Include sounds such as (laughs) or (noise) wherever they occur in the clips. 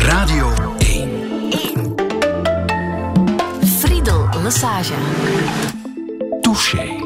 Radio 1. 1. Friedel Lassage. Touché.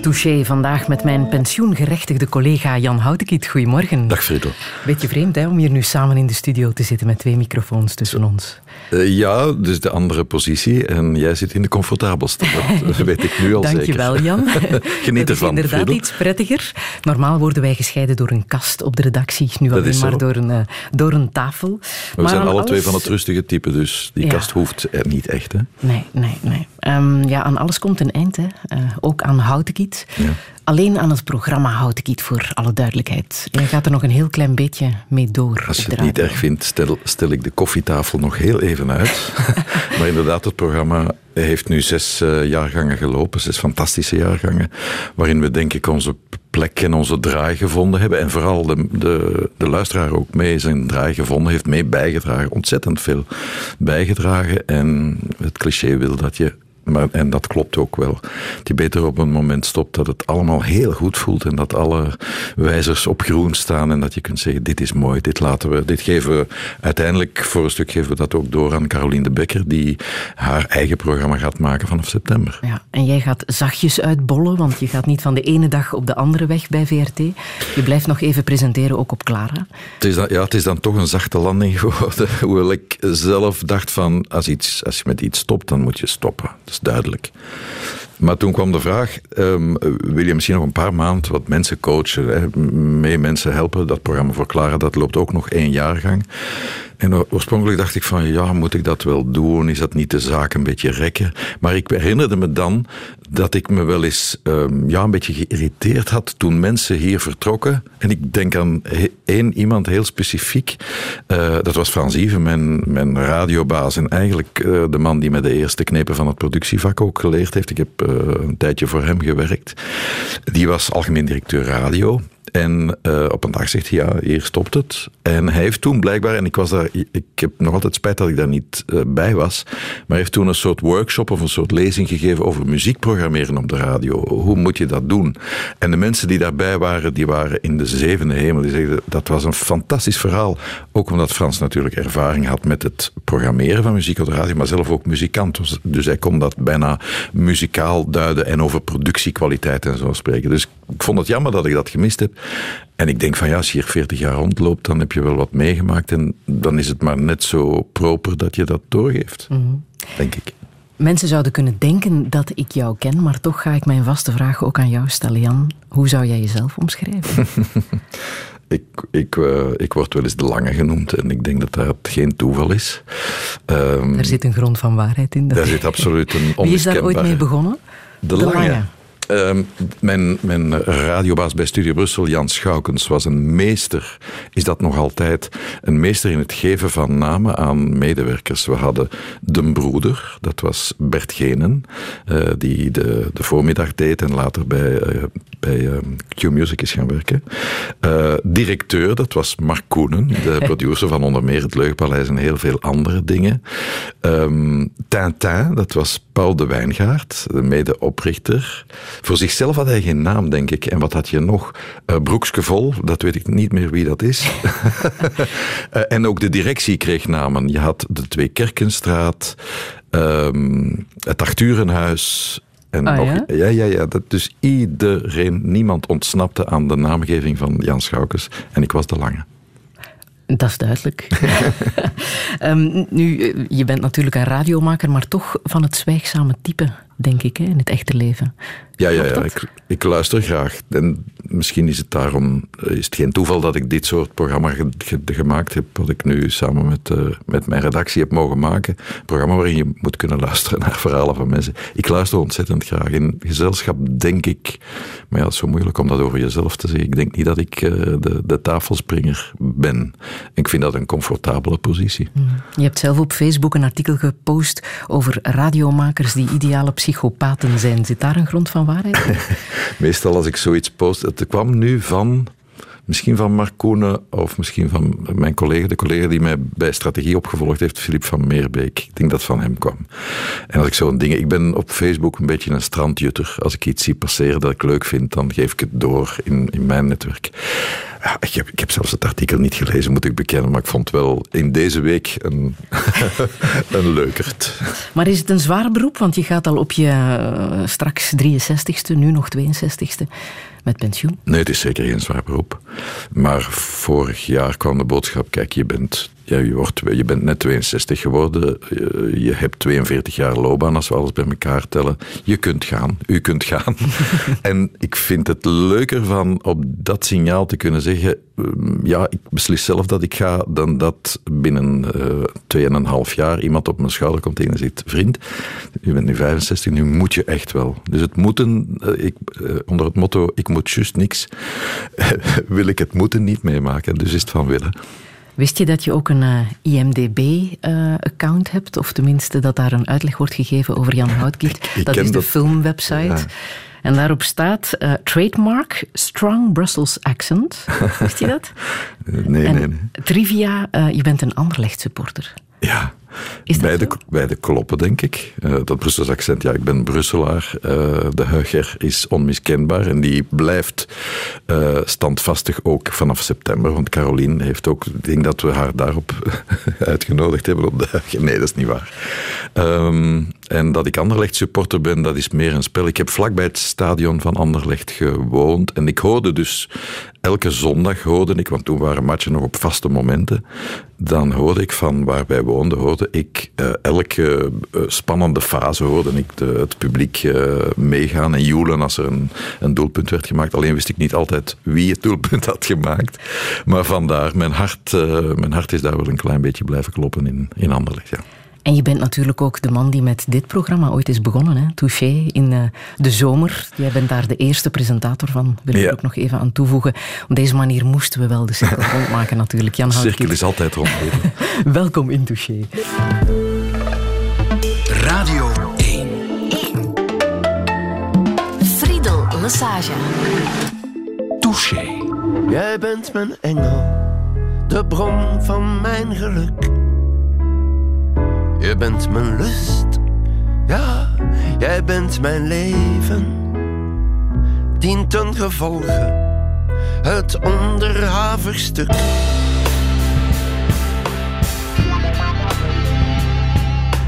Touché vandaag met mijn pensioengerechtigde collega Jan Houtekiet. Goedemorgen. Dag Friedel. Beetje vreemd hè, om hier nu samen in de studio te zitten met twee microfoons tussen ons. Uh, ja, dus de andere positie. En jij zit in de comfortabelste. (laughs) Dat weet ik nu al Dankjewel, zeker. Dankjewel, Jan. (laughs) (laughs) Geniet dat ervan, is inderdaad Friedel. iets prettiger. Normaal worden wij gescheiden door een kast op de redactie. Nu alleen maar door een, eh, door een tafel. We Maar zijn aan alle twee van het rustige type, dus die Ja. kast hoeft er niet echt. Hè? Nee, nee, nee. Ehm, ja, aan alles komt een eind. Hè. Eh, ook aan Houtekiet. Ja. Alleen aan het programma Houtekiet, voor alle duidelijkheid. Jij gaat er nog een heel klein beetje mee door. Als je het niet erg vindt, stel, stel ik de koffietafel nog heel even uit. (laughs) maar inderdaad, het programma heeft nu zes eh, jaargangen gelopen, zes fantastische jaargangen, waarin we denk ik onze plek en onze draai gevonden hebben. En vooral de, de, de luisteraar ook mee zijn draai gevonden heeft, mee bijgedragen, ontzettend veel bijgedragen. En het cliché wil dat je maar, en dat klopt ook wel. Je beter op een moment stopt dat het allemaal heel goed voelt en dat alle wijzers op groen staan en dat je kunt zeggen, dit is mooi, dit laten we, dit geven we uiteindelijk, voor een stuk geven we dat ook door aan Caroline de Bekker, die haar eigen programma gaat maken vanaf september. Ja, en jij gaat zachtjes uitbollen, want je gaat niet van de ene dag op de andere weg bij VRT. Je blijft nog even presenteren, ook op Clara. Het is dan, ja, het is dan toch een zachte landing (laughs) geworden. Hoewel ik zelf dacht van, als, iets, als je met iets stopt, dan moet je stoppen. Is duidelijk. Maar toen kwam de vraag, ehm, wil je misschien nog een paar maanden wat mensen coachen, hè, mee mensen helpen? Dat programma voor dat loopt ook nog één jaargang. En oorspronkelijk dacht ik van, ja, moet ik dat wel doen? Is dat niet de zaak een beetje rekken? Maar ik herinnerde me dan dat ik me wel eens ehm, ja, een beetje geïrriteerd had toen mensen hier vertrokken. En ik denk aan één iemand heel specifiek. Eh, dat was Frans Yves, mijn, mijn radiobaas. En eigenlijk eh, de man die me de eerste knepen van het productievak ook geleerd heeft. Ik heb eh, een tijdje voor hem gewerkt. Die was algemeen directeur radio. En eh, op een dag zegt hij, ja, hier stopt het. En hij heeft toen blijkbaar, en ik, was daar, ik heb nog altijd spijt dat ik daar niet eh, bij was, maar heeft toen een soort workshop of een soort lezing gegeven over muziek programmeren op de radio. Hoe moet je dat doen? En de mensen die daarbij waren, die waren in de zevende hemel. Die zeiden, dat was een fantastisch verhaal. Ook omdat Frans natuurlijk ervaring had met het programmeren van muziek op de radio, maar zelf ook muzikant was. Dus hij kon dat bijna muzikaal duiden en over productiekwaliteit en zo spreken. Dus ik vond het jammer dat ik dat gemist heb. En ik denk van ja, als je hier 40 jaar rondloopt, dan heb je wel wat meegemaakt. En dan is het maar net zo proper dat je dat doorgeeft. Denk ik. Mensen zouden kunnen denken dat ik jou ken, maar toch ga ik mijn vaste vraag ook aan jou stellen, Jan. Hoe zou jij jezelf omschrijven? (laughs) Ik, ik, eh, ik word wel eens de lange genoemd en ik denk dat dat geen toeval is. Ehm, Er zit een grond van waarheid in. dat- daar zit absoluut een Wie is daar ooit mee onmiskenbare- begonnen? De, De lange. Lange. Ehm, mijn, mijn radiobaas bij Studio Brussel, Jan Schoukens, was een meester, is dat nog altijd, een meester in het geven van namen aan medewerkers. We hadden de broeder, dat was Bert Genen, eh, die de, de voormiddag deed en later bij, eh, bij eh, Q-Music is gaan werken. Eh, directeur, dat was Mark Koenen, de (laughs) producer van onder meer het Leugenpaleis en heel veel andere dingen. Ehm, Tintin, dat was Paul de Wijngaard, de medeoprichter. Voor zichzelf had hij geen naam, denk ik. En wat had je nog? Eh Broekske Vol, dat weet ik niet meer wie dat is. (laughs) Eh, en ook de directie kreeg namen. Je had de Twee Kerkenstraat, ehm, het Achturenhuis. En Ah, nog, ja? ja, ja, ja. Dat, dus iedereen, niemand ontsnapte aan de naamgeving van Jan Schoukens. En ik was de lange. Dat is duidelijk. (laughs) Ehm, nu, je bent natuurlijk een radiomaker, maar toch van het zwijgzame type, denk ik, hè, in het echte leven. Ja, ja, ja. Ik, ik luister graag. En misschien is het daarom eh, is het geen toeval dat ik dit soort programma ge- ge- gemaakt heb, wat ik nu samen met, eh, met mijn redactie heb mogen maken. Een programma waarin je moet kunnen luisteren (laughs) naar verhalen van mensen. Ik luister ontzettend graag. In gezelschap denk ik, maar ja, het is zo moeilijk om dat over jezelf te zeggen. Ik denk niet dat ik eh, de, de tafelspringer ben. Ik vind dat een comfortabele positie. Je hebt zelf op Facebook een artikel gepost over radiomakers die ideale psychopaten zijn. Zit daar een grond van waarheid? (laughs) Meestal als ik zoiets post, het kwam nu van, misschien van Mark Koenen of misschien van mijn collega, de collega die mij bij strategie opgevolgd heeft, Filip van Meerbeek. Ik denk dat het van hem kwam. En als ik zo'n dingen, ik ben op Facebook een beetje een strandjutter. Als ik iets zie passeren dat ik leuk vind, dan geef ik het door in, in mijn netwerk. Ja, ik, heb, ik heb zelfs het artikel niet gelezen, moet ik bekennen, maar ik vond wel in deze week een, (laughs) een leukert. Maar is het een zwaar beroep? Want je gaat al op je uh, straks 63ste, nu nog 62ste met pensioen? Nee, het is zeker geen zwaar beroep. Maar vorig jaar kwam de boodschap: kijk, je bent, ja, je, wordt, je bent net 62 geworden. Je, hebt 42 jaar loopbaan als we alles bij elkaar tellen. Je kunt gaan, u kunt gaan. (laughs) en ik vind het leuker van op dat signaal te kunnen zeggen: ehm, ja, ik beslis zelf dat ik ga, dan dat binnen uh, eh, 2,5 jaar iemand op mijn schouder komt en zegt: vriend, je bent nu 65, nu moet je echt wel. Dus het moeten, uh, ik, uh, onder het motto: ik moet juist niks, (laughs) wil ik het moeten niet meemaken. Dus is het van willen. Wist je dat je ook een uh, IMDB-account uh, hebt? Of tenminste dat daar een uitleg wordt gegeven over Jan Houtkiet. Dat is de dat... filmwebsite. Ja. En daarop staat uh, trademark strong Brussels accent. Wist je dat? (laughs) nee, en nee, nee. Trivia, je bent een Anderlecht supporter. Ja, beide, beide kloppen, denk ik. Uh, dat Brussels accent, ja, ik ben Brusselaar. Uh, de huiger is onmiskenbaar en die blijft uh, standvastig ook vanaf september. Want Caroline heeft ook, ik denk dat we haar daarop (laughs) uitgenodigd hebben op de. Nee, dat is niet waar. Um, en dat ik Anderlecht supporter ben, dat is meer een spel. Ik heb vlakbij het stadion van Anderlecht gewoond en ik hoorde dus elke zondag hoorde ik, want toen waren matchen nog op vaste momenten, dan hoorde ik van waar wij woonden, hoorde ik uh, elke uh, spannende fase, hoorde ik de, het publiek uh, meegaan en joelen als er een, een, doelpunt werd gemaakt. Alleen wist ik niet altijd wie het doelpunt had gemaakt. Maar vandaar, mijn hart, mijn hart is daar wel een klein beetje blijven kloppen in, in Anderlecht, ja. En je bent natuurlijk ook de man die met dit programma ooit is begonnen, hè? Touché, in uh, de zomer. Jij bent daar de eerste presentator van, wil ik ja. ook nog even aan toevoegen. Op deze manier moesten we wel de cirkel (laughs) rondmaken natuurlijk. Jan de cirkel is altijd rond. (laughs) Welkom in Touché. Radio 1. 1. Friedel Lassage. Touché. Jij bent mijn engel, de bron van mijn geluk. Je bent mijn lust, ja, jij bent mijn leven. Dien ten gevolge het onderhaverstuk.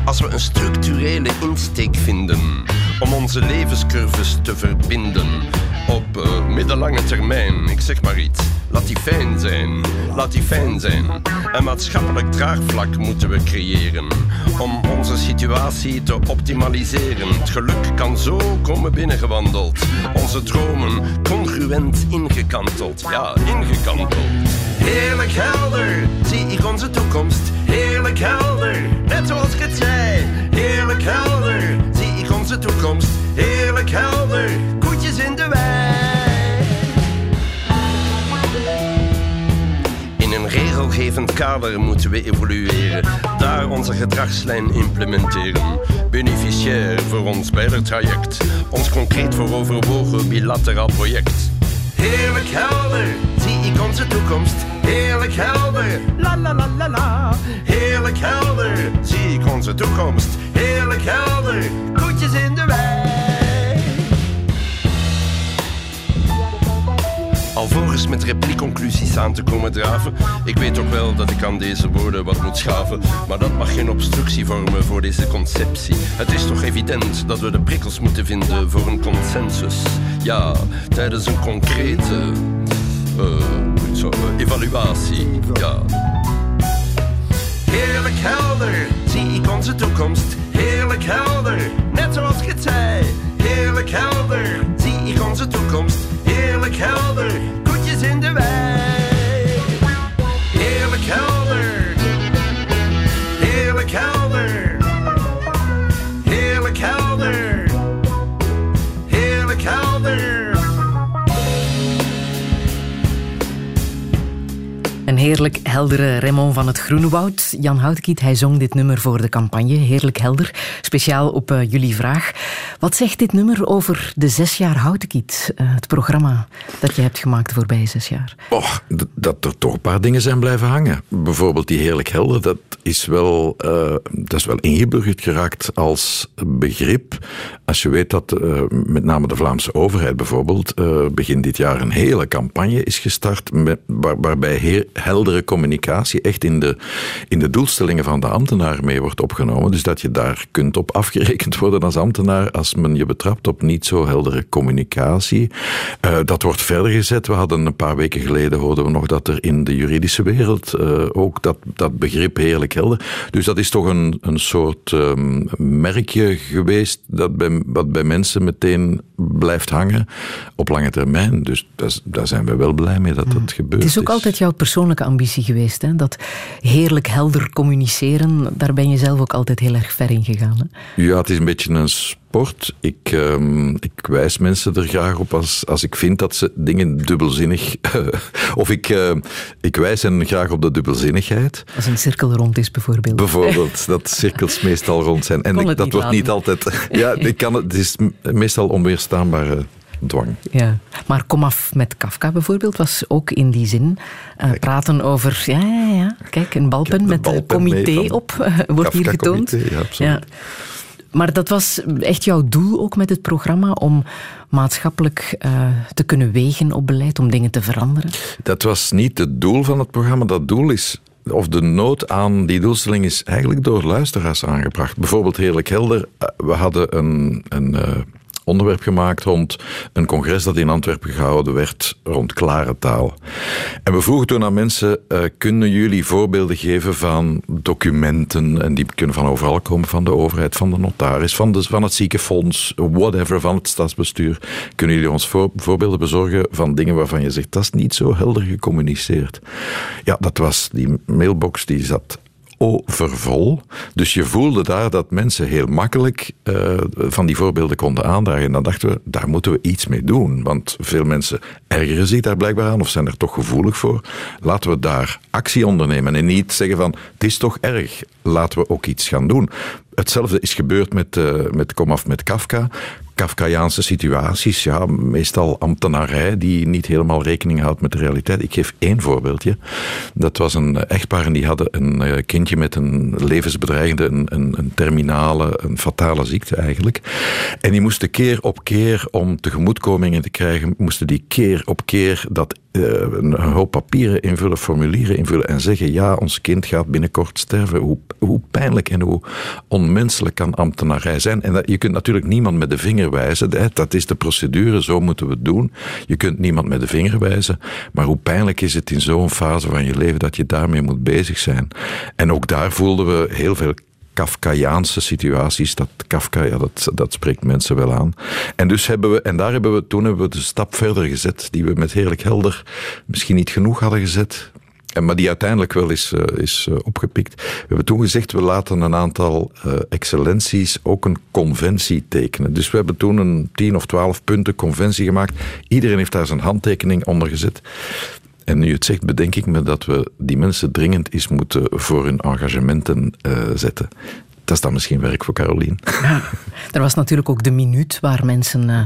Als we een structurele insteek vinden om onze levenscurves te verbinden op uh, middellange termijn, ik zeg maar iets. Laat die fijn zijn, laat die fijn zijn. Een maatschappelijk draagvlak moeten we creëren om onze situatie te optimaliseren. Het geluk kan zo komen binnengewandeld. Onze dromen congruent ingekanteld. Ja, ingekanteld. Heerlijk helder, zie ik onze toekomst. Heerlijk helder, net zoals ik het zei. Heerlijk helder, toekomst. Heerlijk helder, koetjes in de wei. In een regelgevend kader moeten we evolueren. Daar onze gedragslijn implementeren. Beneficiair voor ons beider traject. Ons concreet voor overwogen bilateraal project. Heerlijk helder, zie ik onze toekomst. Heerlijk helder, la la la la la. Heerlijk helder, zie ik onze toekomst. Heerlijk helder, koetjes in de wei. Alvorens met repliekconclusies aan te komen draven. Ik weet ook wel dat ik aan deze woorden wat moet schaven. Maar dat mag geen obstructie vormen voor deze conceptie. Het is toch evident dat we de prikkels moeten vinden voor een consensus. Ja, tijdens een concrete uh, zo, uh, evaluatie. Ja. Heerlijk helder, zie ik onze toekomst. Heerlijk helder, net zoals ik het zei. Heerlijk helder, zie ik onze toekomst. Heerlijk helder, koetjes in de wei. Heerlijk heldere Raymond van het Groenewoud. Jan Houtkiet, hij zong dit nummer voor de campagne. Heerlijk helder. Speciaal op uh, jullie vraag. Wat zegt dit nummer over de zes jaar Houtkiet? Uh, het programma dat je hebt gemaakt de voorbije zes jaar. Oh, dat er toch een paar dingen zijn blijven hangen. Bijvoorbeeld die Heerlijk helder, dat is wel, uh, dat is wel ingeburgerd geraakt als begrip. Als je weet dat met name de Vlaamse overheid bijvoorbeeld begin dit jaar een hele campagne is gestart waarbij heel heldere communicatie echt in de, in de doelstellingen van de ambtenaar mee wordt opgenomen. Dus dat je daar kunt op afgerekend worden als ambtenaar als men je betrapt op niet zo heldere communicatie. Uh, dat wordt verder gezet. We hadden een paar weken geleden hoorden we nog dat er in de juridische wereld uh, ook dat, dat begrip heerlijk helder. Dus dat is toch een, een soort um, merkje geweest dat bij, wat bij mensen meteen blijft hangen op lange termijn. Dus daar zijn we wel blij mee dat dat gebeurt. Het is ook is. altijd jouw persoonlijke ambitie geweest. Hè? Dat heerlijk helder communiceren, daar ben je zelf ook altijd heel erg ver in gegaan. Hè? Ja, het is een beetje een Ik, um, ik wijs mensen er graag op als, als ik vind dat ze dingen dubbelzinnig. (laughs) of ik, uh, ik wijs hen graag op de dubbelzinnigheid. Als een cirkel rond is, bijvoorbeeld. Bijvoorbeeld, (laughs) dat cirkels meestal rond zijn. En ik, dat wordt niet altijd. (laughs) Ja, ik kan het, het is meestal onweerstaanbare dwang. Ja, maar kom af met Kafka bijvoorbeeld was ook in die zin uh, praten over, ja, ja, ja, kijk, een balpen met een comité op uh, wordt hier getoond. Comité, ja, absoluut. Ja. Maar dat was echt jouw doel ook met het programma om maatschappelijk uh, te kunnen wegen op beleid, om dingen te veranderen? Dat was niet het doel van het programma. Dat doel is of de nood aan die doelstelling is eigenlijk door luisteraars aangebracht. Bijvoorbeeld Heerlijk Helder, we hadden een, een uh, onderwerp gemaakt rond een congres dat in Antwerpen gehouden werd rond klare taal. En we vroegen toen aan mensen, uh, kunnen jullie voorbeelden geven van documenten, en die kunnen van overal komen, van de overheid, van de notaris, van, de, van het ziekenfonds, whatever, van het stadsbestuur. Kunnen jullie ons voor, voorbeelden bezorgen van dingen waarvan je zegt, dat is niet zo helder gecommuniceerd. Ja, dat was die mailbox, die zat overvol. Dus je voelde daar dat mensen heel makkelijk uh, van die voorbeelden konden aandragen. En dan dachten we, daar moeten we iets mee doen. Want veel mensen ergeren zich daar blijkbaar aan of zijn er toch gevoelig voor. Laten we daar actie ondernemen en niet zeggen van, het is toch erg, laten we ook iets gaan doen. Hetzelfde is gebeurd met, uh, met Komaf met Kafka. Kafkaiaanse situaties, ja, meestal ambtenarij die niet helemaal rekening houdt met de realiteit. Ik geef één voorbeeldje. Dat was een echtpaar en die hadden een kindje met een levensbedreigende, een, een, een terminale, een fatale ziekte eigenlijk. En die moesten keer op keer, om tegemoetkomingen te krijgen, moesten die keer op keer dat een hoop papieren invullen, formulieren invullen en zeggen ja, ons kind gaat binnenkort sterven. Hoe, hoe pijnlijk en hoe onmenselijk kan ambtenarij zijn. En dat, je kunt natuurlijk niemand met de vinger wijzen. Dat is de procedure, zo moeten we het doen. Je kunt niemand met de vinger wijzen. Maar hoe pijnlijk is het in zo'n fase van je leven dat je daarmee moet bezig zijn. En ook daar voelden we heel veel Kafkaiaanse situaties. Dat Kafka, ja, dat, dat spreekt mensen wel aan. En dus hebben we, en daar hebben we, toen hebben we de stap verder gezet, die we met Heerlijk Helder misschien niet genoeg hadden gezet. En, maar die uiteindelijk wel is, uh, is uh, opgepikt. We hebben toen gezegd, we laten een aantal uh, excellenties ook een conventie tekenen. Dus we hebben toen een 10 of 12 punten conventie gemaakt. Iedereen heeft daar zijn handtekening onder gezet. En nu het zegt, bedenk ik me dat we die mensen dringend eens moeten voor hun engagementen uh, zetten. Dat is dan misschien werk voor Carolien. (laughs) Ja, er was natuurlijk ook de minuut waar mensen uh,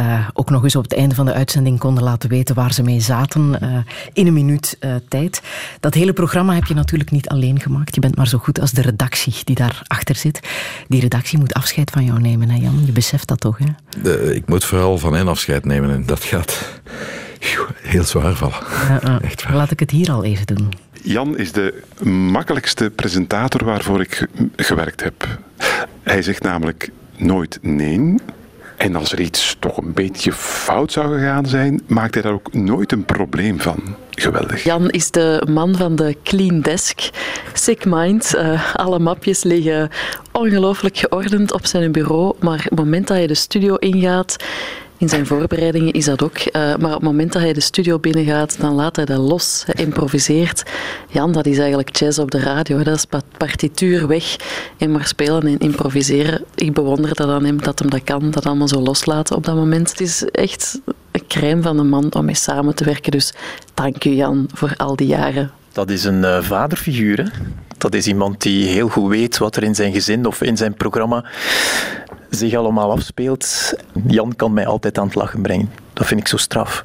uh, ook nog eens op het einde van de uitzending konden laten weten waar ze mee zaten. Uh, in een minuut tijd. Dat hele programma heb je natuurlijk niet alleen gemaakt. Je bent maar zo goed als de redactie die daarachter zit. Die redactie moet afscheid van jou nemen, hè Jan? Je beseft dat toch, hè? De, ik moet vooral van hen afscheid nemen en dat gaat heel zwaar vallen. (laughs) Echt waar. Laat ik het hier al even doen. Jan is de makkelijkste presentator waarvoor ik gewerkt heb. Hij zegt namelijk nooit nee. En als er iets toch een beetje fout zou gegaan zijn, maakt hij daar ook nooit een probleem van. Geweldig. Jan is de man van de clean desk. Sick mind. Uh, alle mapjes liggen ongelooflijk geordend op zijn bureau. Maar het moment dat je de studio ingaat, in zijn voorbereidingen is dat ook. Uh, maar op het moment dat hij de studio binnengaat, dan laat hij dat los. Hij improviseert. Jan, dat is eigenlijk jazz op de radio. Dat is partituur weg en maar spelen en improviseren. Ik bewonder dat aan hem, dat hem dat kan. Dat allemaal zo loslaten op dat moment. Het is echt een crème van een man om mee samen te werken. Dus dank u Jan voor al die jaren Dat is een uh, vaderfiguur. Hè? Dat is iemand die heel goed weet wat er in zijn gezin of in zijn programma zich allemaal afspeelt. Jan kan mij altijd aan het lachen brengen. Dat vind ik zo straf.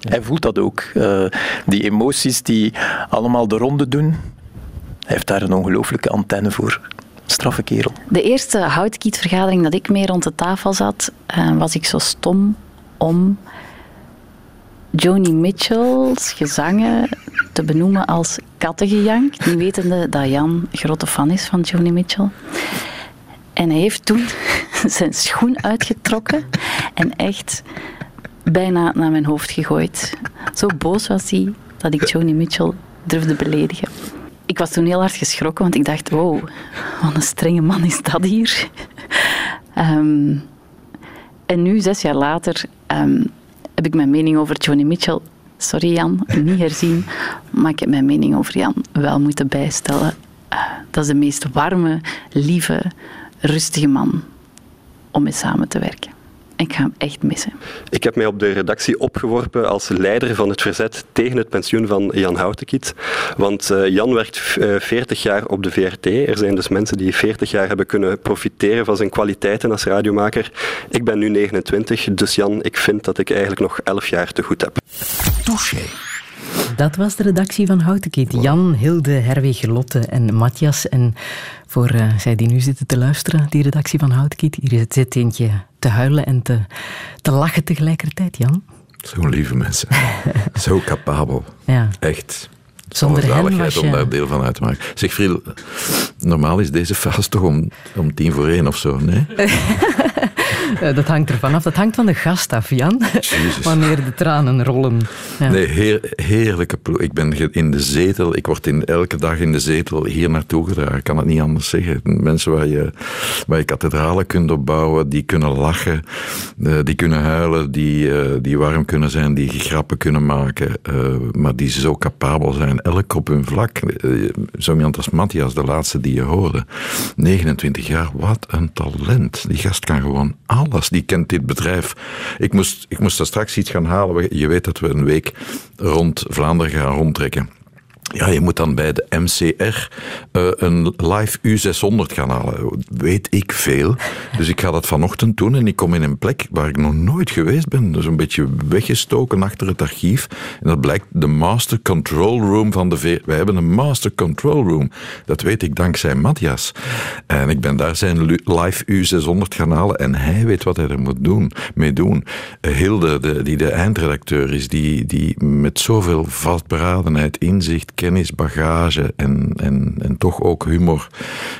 Hij voelt dat ook. Uh, die emoties die allemaal de ronde doen. Hij heeft daar een ongelooflijke antenne voor. Straffe kerel. De eerste houtkietvergadering dat ik mee rond de tafel zat, uh, was ik zo stom om Joni Mitchell's gezangen te benoemen als kattengejank. Niet wetende dat Jan grote fan is van Joni Mitchell. En hij heeft toen (laughs) zijn schoen uitgetrokken en echt bijna naar mijn hoofd gegooid. Zo boos was hij dat ik Joni Mitchell durfde beledigen. Ik was toen heel hard geschrokken, want ik dacht, wow, wat een strenge man is dat hier. Ehm, en nu, zes jaar later, ehm, heb ik mijn mening over Joni Mitchell, sorry Jan, niet herzien, maar ik heb mijn mening over Jan wel moeten bijstellen. Uh, dat is de meest warme, lieve, rustige man om mee samen te werken. Ik ga hem echt missen. Ik heb mij op de redactie opgeworpen als leider van het verzet tegen het pensioen van Jan Houtekiet. Want uh, Jan werkt 40 eh, jaar op de VRT. Er zijn dus mensen die 40 jaar hebben kunnen profiteren van zijn kwaliteiten als radiomaker. Ik ben nu 29, dus Jan, ik vind dat ik eigenlijk nog 11 jaar te goed heb. Touché. Dat was de redactie van Houtenkiet. Jan, Hilde, Herwig, Lotte en Matthias. En voor uh, zij die nu zitten te luisteren, die redactie van Houtenkiet, hier zit eentje te huilen en te, te lachen tegelijkertijd, Jan. Zo'n lieve mensen. (laughs) Zo capabel. Ja. Echt. Zonder zaligheid om daar deel van uit te maken. Zeg, Friel, normaal is deze fase toch om, om tien voor één of zo, nee? (laughs) Eh, dat hangt ervan af. Dat hangt van de gast af, Jan. Wanneer de tranen rollen. Ja. Nee, heer, heerlijke ploeg. Ik ben in de zetel. Ik word in, elke dag in de zetel hier naartoe gedragen. Ik kan het niet anders zeggen. Mensen waar je, waar je kathedralen kunt opbouwen, die kunnen lachen, eh, die kunnen huilen, die, eh, die warm kunnen zijn, die grappen kunnen maken, maar die zo capabel zijn, elk op hun vlak. Zo iemand als Matthias, de laatste die je hoorde. 29 jaar, wat een talent. Die gast kan gewoon alles. Die kent dit bedrijf. Ik moest, ik moest daar straks iets gaan halen. Je weet dat we een week rond Vlaanderen gaan rondtrekken. Ja, je moet dan bij de MCR eh, een live U600 gaan halen. Weet ik veel. Dus ik ga dat vanochtend doen en ik kom in een plek waar ik nog nooit geweest ben. Dus een beetje weggestoken achter het archief. En dat blijkt de Master Control Room van de V. Wij hebben een Master Control Room. Dat weet ik dankzij Matthias. En ik ben daar zijn live U600 gaan halen en hij weet wat hij er moet doen, mee doen. Uh, Hilde, de, die de eindredacteur is, die, die met zoveel vastberadenheid, inzicht, kennis, bagage en, en, en toch ook humor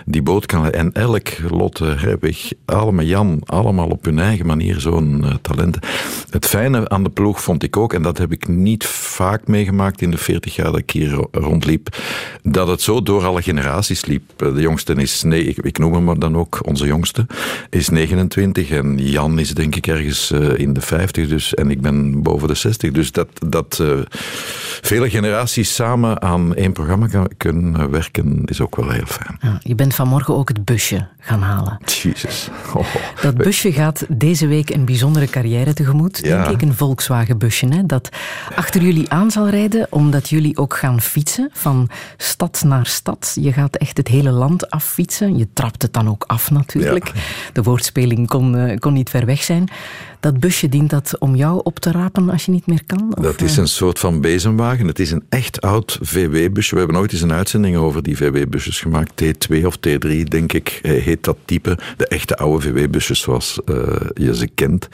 die boot kan. En elk Lotte, Herbig, allemaal Jan, allemaal op hun eigen manier zo'n uh, talent. Het fijne aan de ploeg vond ik ook, en dat heb ik niet vaak meegemaakt in de 40 jaar dat ik hier rondliep, dat het zo door alle generaties liep. Eh, de jongste is, nee, ik, noem hem dan ook, onze jongste, is 29 en Jan is denk ik ergens in de 50 dus, en ik ben boven de 60. Dus dat, dat vele generaties samen aan één programma kunnen werken, is ook wel heel fijn. Ja, je bent vanmorgen ook het busje gaan halen. Jezus. (laughs) Oh. Dat busje gaat deze week een bijzondere carrière tegemoet. Ja. Denk ik een Volkswagen-busje, hè, dat achter jullie aan zal rijden, omdat jullie ook gaan fietsen van stad naar stad. Je gaat echt het hele land affietsen. Je trapt het dan ook af natuurlijk. De woordspeling kon, uh, kon niet ver weg zijn dat busje dient dat om jou op te rapen als je niet meer kan? Of? Dat is een soort van bezemwagen. Het is een echt oud VW-busje. We hebben ooit eens een uitzending over die VW-busjes gemaakt. T2 of T3, denk ik, dat type. De echte oude VW-busjes zoals uh, je ze kent.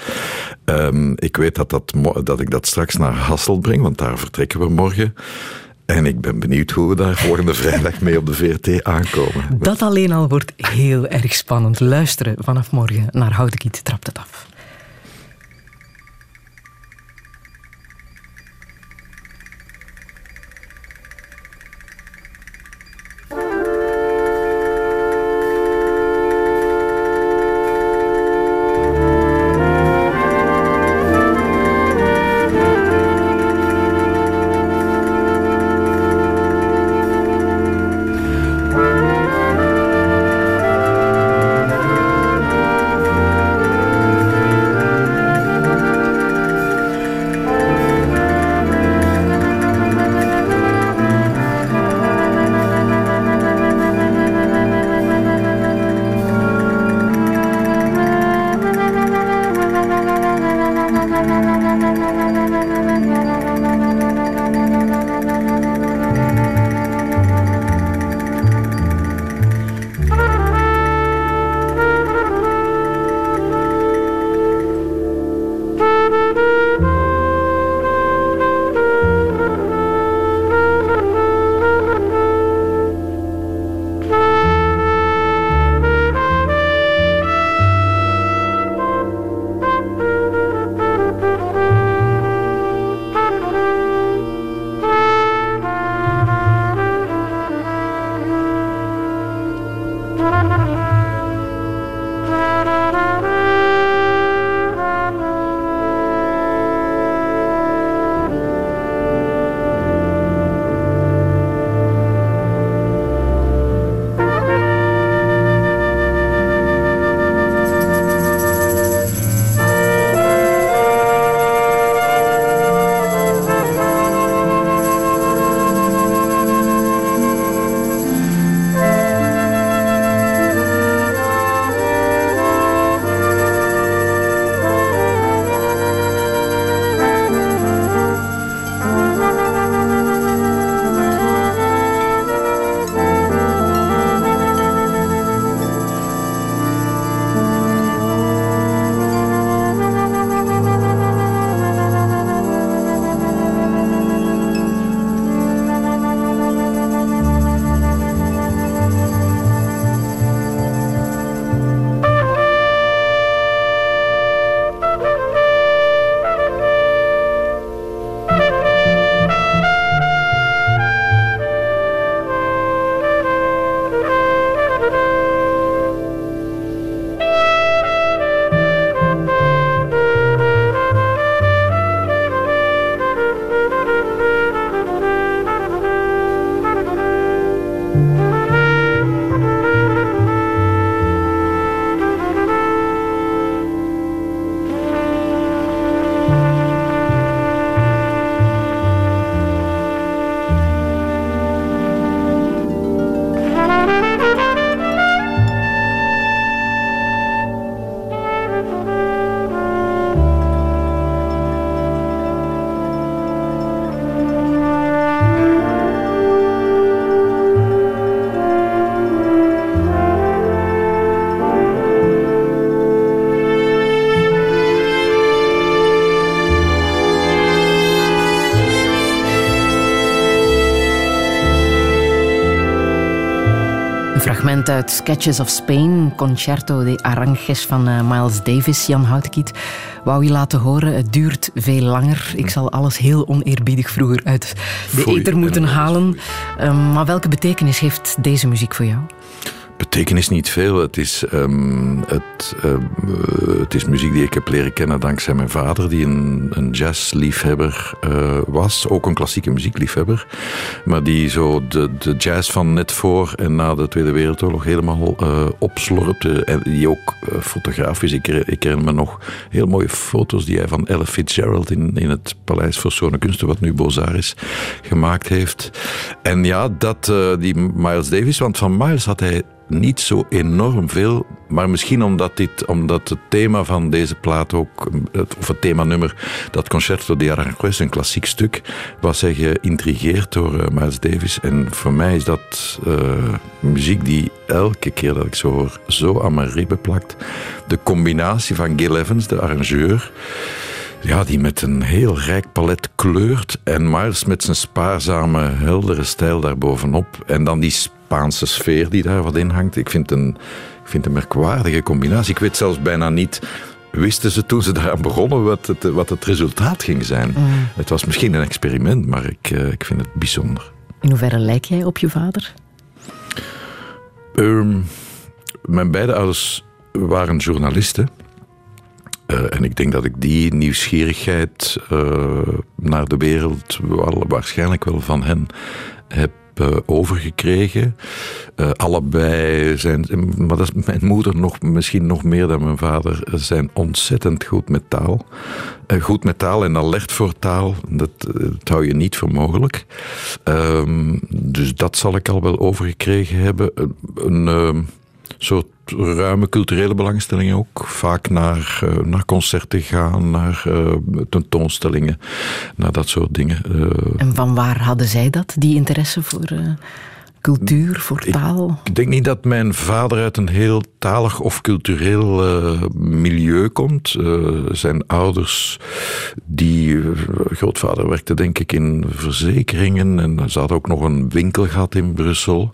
Um, ik weet dat, dat, dat ik dat straks naar Hasselt breng, want daar vertrekken we morgen. En ik ben benieuwd hoe we daar volgende vrijdag mee op de VRT aankomen. Dat alleen al wordt heel erg spannend. Luisteren vanaf morgen naar Houdekiet trapt het af. Sketches of Spain, Concerto de Aranjes van uh, Miles Davis, Jan Houtkiet. Wou je laten horen, het duurt veel langer. Ik zal alles heel oneerbiedig vroeger uit de Foei, ether moeten halen. Um, maar welke betekenis heeft deze muziek voor jou? Betekenis niet veel. Het is, um, het, uh, het is muziek die ik heb leren kennen dankzij mijn vader, die een, een jazzliefhebber uh, was. Ook een klassieke muziekliefhebber. Maar die zo de, de jazz van net voor en na de Tweede Wereldoorlog helemaal uh, opslorpte. En die ook fotografisch, ik, ik herinner me nog heel mooie foto's die hij van Ella Fitzgerald in, in het Paleis voor Schone Kunsten, wat nu Beaux is, gemaakt heeft. En ja, dat, die Miles Davis, want van Miles had hij niet zo enorm veel, maar misschien omdat, dit, omdat het thema van deze plaat ook, of het themanummer, dat Concerto de Aranjuez, een klassiek stuk, was hij geïntrigeerd door uh, Miles Davis. En voor mij is dat uh, muziek die elke keer dat ik zo hoor, zo aan mijn ribben plakt. De combinatie van Gil Evans, de arrangeur, ja, die met een heel rijk palet kleurt en Miles met zijn spaarzame, heldere stijl daarbovenop. En dan die Spaanse sfeer die daar wat in hangt. Ik vind, een, ik vind een merkwaardige combinatie. Ik weet zelfs bijna niet wisten ze toen ze daaraan begonnen wat het, wat het resultaat ging zijn. Mm. Het was misschien een experiment, maar ik, uh, ik vind het bijzonder. In hoeverre lijk jij op je vader? Um, mijn beide ouders waren journalisten. Uh, en ik denk dat ik die nieuwsgierigheid uh, naar de wereld wel, waarschijnlijk wel van hen heb overgekregen. Uh, allebei zijn, maar dat is mijn moeder nog, misschien nog meer dan mijn vader, zijn ontzettend goed met taal. Uh, goed met taal en alert voor taal, dat, dat hou je niet voor mogelijk. Ehm, dus dat zal ik al wel overgekregen hebben. Een ehm, soort ruime culturele belangstellingen ook. Vaak naar, uh, naar concerten gaan, naar uh, tentoonstellingen, naar dat soort dingen. Uh, en van waar hadden zij dat, die interesse voor cultuur, voor taal? Ik denk niet dat mijn vader uit een heel talig of cultureel uh, milieu komt. Uh, zijn ouders, die uh, grootvader werkte denk ik in verzekeringen en ze had ook nog een winkel gehad in Brussel.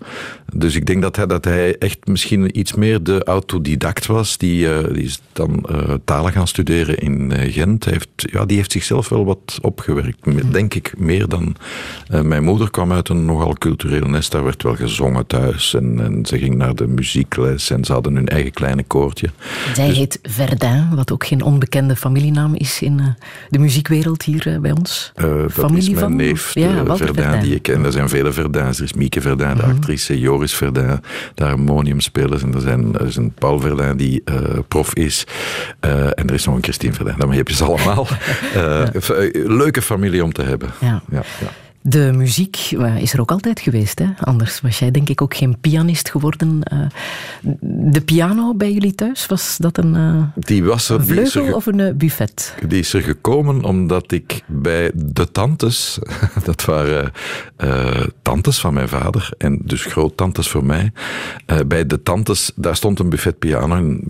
Dus ik denk dat hij, dat hij echt misschien iets meer de autodidact was. Die, die is dan talen gaan studeren in Gent. Hij heeft, ja, die heeft zichzelf wel wat opgewerkt. Denk ik meer dan mijn moeder kwam uit een nogal cultureel nest. Daar werd wel gezongen thuis en, en ze ging naar de muziekles en ze hadden hun eigen kleine koortje. Zij dus... heet Verdun, wat ook geen onbekende familienaam is in uh, de muziekwereld hier uh, bij ons. Uh, Familie is mijn van? neef, ja, Verdun, Verdun, die ik ken. Er zijn vele Verduns. Er is Mieke Verdun, de mm -hmm. actrice, Joris Verdun, de harmoniumspelers. En er, zijn, er is een Paul Verdun die prof is. en er is nog een Christine Verdun. Dan heb je ze allemaal. (laughs) ja. Leuke familie om te hebben. ja. ja. De muziek is er ook altijd geweest. Hè? Anders was jij denk ik ook geen pianist geworden. Eh, de piano bij jullie thuis, was dat een, uh, die was er, vleugel of een buffet? Die is er gekomen omdat ik bij de tantes, (laughs) dat waren tantes van mijn vader en dus groottantes voor mij, bij de tantes, daar stond een buffetpiano en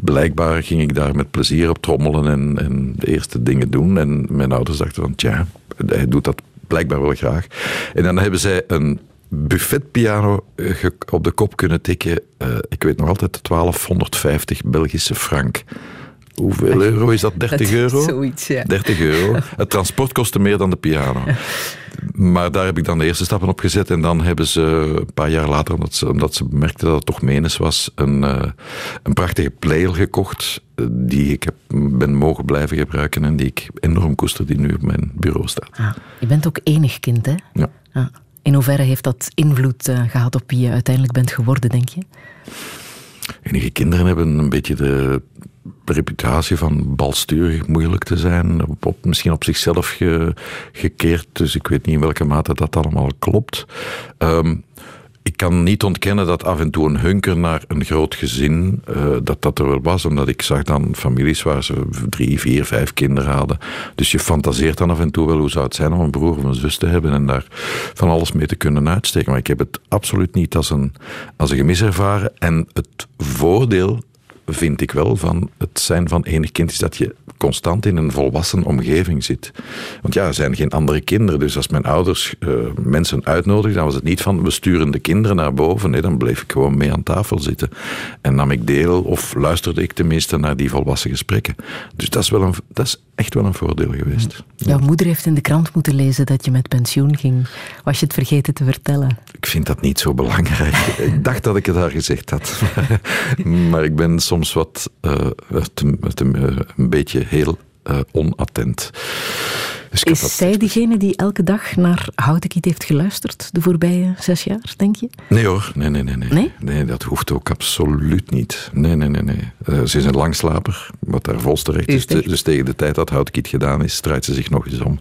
blijkbaar ging ik daar met plezier op trommelen en, en de eerste dingen doen. En mijn ouders dachten van, tja, hij doet dat blijkbaar wel graag. En dan hebben zij een buffetpiano eh, op de kop kunnen tikken. Uh, ik weet nog altijd 1250 Belgische frank. Hoeveel euro is dat? 30 (laughs) euro? Zoiets, ja. 30 euro. Het transport kostte meer dan de piano. Maar daar heb ik dan de eerste stappen op gezet. En dan hebben ze een paar jaar later, omdat ze, omdat ze bemerkten dat het toch menes was, een, uh, een prachtige player gekocht. Die ik heb, ben mogen blijven gebruiken en die ik enorm koester, die nu op mijn bureau staat. Ah, je bent ook enig kind, hè? Ja. Ah. In hoeverre heeft dat invloed uh, gehad op wie je uiteindelijk bent geworden, denk je? Enige kinderen hebben een beetje de reputatie van balsturig moeilijk te zijn, op, misschien op zichzelf ge, gekeerd. Dus ik weet niet in welke mate dat allemaal klopt. Um, ik kan niet ontkennen dat af en toe een hunker naar een groot gezin, uh, dat dat er wel was. Omdat ik zag dan families waar ze drie, vier, vijf kinderen hadden. Dus je fantaseert dan af en toe wel hoe zou het zijn om een broer of een zus te hebben en daar van alles mee te kunnen uitsteken. Maar ik heb het absoluut niet als een, als een gemis ervaren. En het voordeel vind ik wel, van het zijn van enig kind, is dat je constant in een volwassen omgeving zit. Want ja, er zijn geen andere kinderen. Dus als mijn ouders uh, mensen uitnodigden, dan was het niet van we sturen de kinderen naar boven. Nee, dan bleef ik gewoon mee aan tafel zitten. En nam ik deel, of luisterde ik tenminste naar die volwassen gesprekken. Dus dat is, wel een, dat is echt wel een voordeel geweest. Jouw moeder heeft in de krant moeten lezen dat je met pensioen ging. Was je het vergeten te vertellen? Ik vind dat niet zo belangrijk. (laughs) ik dacht dat ik het haar gezegd had. (laughs) maar ik ben soms wat uh, een beetje heel uh, onattent. Dus is zij degene die elke dag naar Houtenkiet heeft geluisterd de voorbije zes jaar, denk je? Nee hoor, nee, nee, nee. Nee, nee? dat hoeft ook absoluut niet. Nee, nee, nee. nee. Uh, ze is een langslaper, wat daar volste recht is. Dus tegen de tijd dat Houtenkiet gedaan is, draait ze zich nog eens om.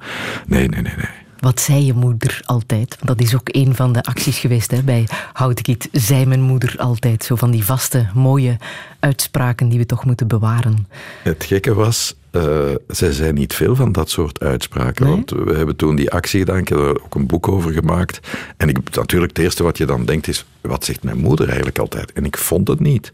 Nee, nee, nee, nee. Wat zei je moeder altijd? Dat is ook een van de acties geweest hè, bij Houtkiet. Zei mijn moeder altijd. Zo van die vaste, mooie uitspraken die we toch moeten bewaren. Het gekke was, uh, zij zei niet veel van dat soort uitspraken. Want we hebben toen die actie gedaan, ik heb er ook een boek over gemaakt. En ik, natuurlijk, het eerste wat je dan denkt is, wat zegt mijn moeder eigenlijk altijd? En ik vond het niet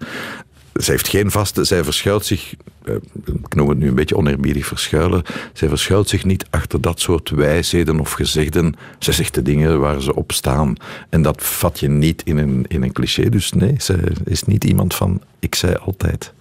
zij heeft geen vaste, zij verschuilt zich, eh, ik noem het nu een beetje oneerbiedig verschuilen, zij verschuilt zich niet achter dat soort wijsheden of gezegden. Zij zegt de dingen waar ze op staan. En dat vat je niet in een, in een cliché. Dus nee, zij is niet iemand van ik zei altijd.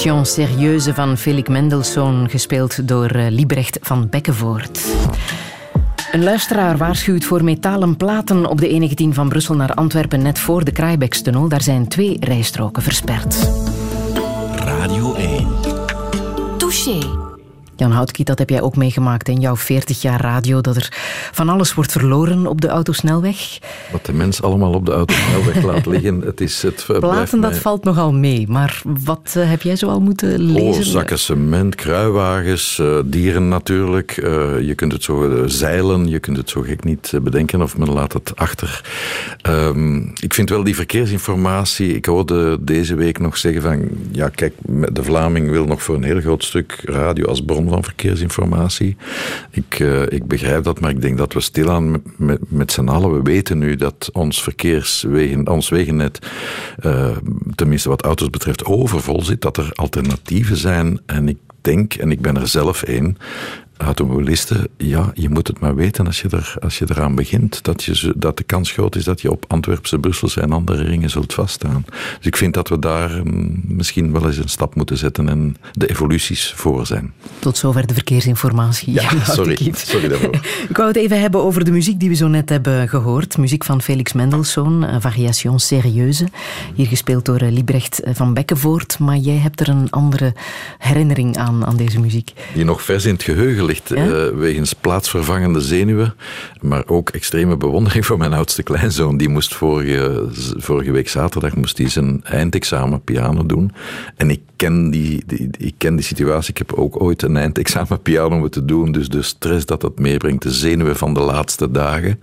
Variation Serieuze van Felix Mendelssohn, gespeeld door Liebrecht van Bekkenvoort. Een luisteraar waarschuwt voor metalen platen op de E19 van Brussel naar Antwerpen net voor de Kraaibekstunnel. Daar zijn twee rijstroken versperd. Radio 1. Touché. Jan Houtkiet, dat heb jij ook meegemaakt in jouw 40 jaar radio, dat er van alles wordt verloren op de autosnelweg. Wat de mens allemaal op de autosnelweg (laughs) laat liggen, het is het Platen, dat valt nogal mee, maar wat uh, heb jij zoal moeten lezen? Oh, zakken cement, kruiwagens, uh, dieren natuurlijk. Uh, je kunt het zo zeilen, je kunt het zo gek niet bedenken of men laat het achter. Um, ik vind wel die verkeersinformatie, ik hoorde deze week nog zeggen van, ja kijk, de Vlaming wil nog voor een heel groot stuk radio als bron van verkeersinformatie. Ik, uh, ik begrijp dat, maar ik denk dat we stilaan met, met, met z'n allen, we weten nu dat ons verkeerswegen, ons wegennet, uh, tenminste wat auto's betreft, overvol zit, dat er alternatieven zijn. En ik denk, en ik ben er zelf één, automobilisten, ja, je moet het maar weten als je, er, als je eraan begint, dat, je, dat de kans groot is dat je op Antwerpse, Brusselse en andere ringen zult vaststaan. Dus ik vind dat we daar mm, misschien wel eens een stap moeten zetten en de evoluties voor zijn. Tot zover de verkeersinformatie. Ja, (laughs) sorry, sorry daarvoor. ik wou het even hebben over de muziek die we zo net hebben gehoord. Muziek van Felix Mendelssohn, Variation Serieuze. Hier gespeeld door eh, Liebrecht eh, van Bekkenvoort. Maar jij hebt er een andere herinnering aan, aan deze muziek. Die nog vers in het geheugen ligt uh, wegens plaatsvervangende zenuwen, maar ook extreme bewondering voor mijn oudste kleinzoon. Die moest vorige, vorige week zaterdag moest hij zijn eindexamen piano doen. En ik ken die, die, ik ken die situatie. Ik heb ook ooit een eindexamen (laughs) piano moeten doen. Dus de stress dat dat meebrengt, de zenuwen van de laatste dagen.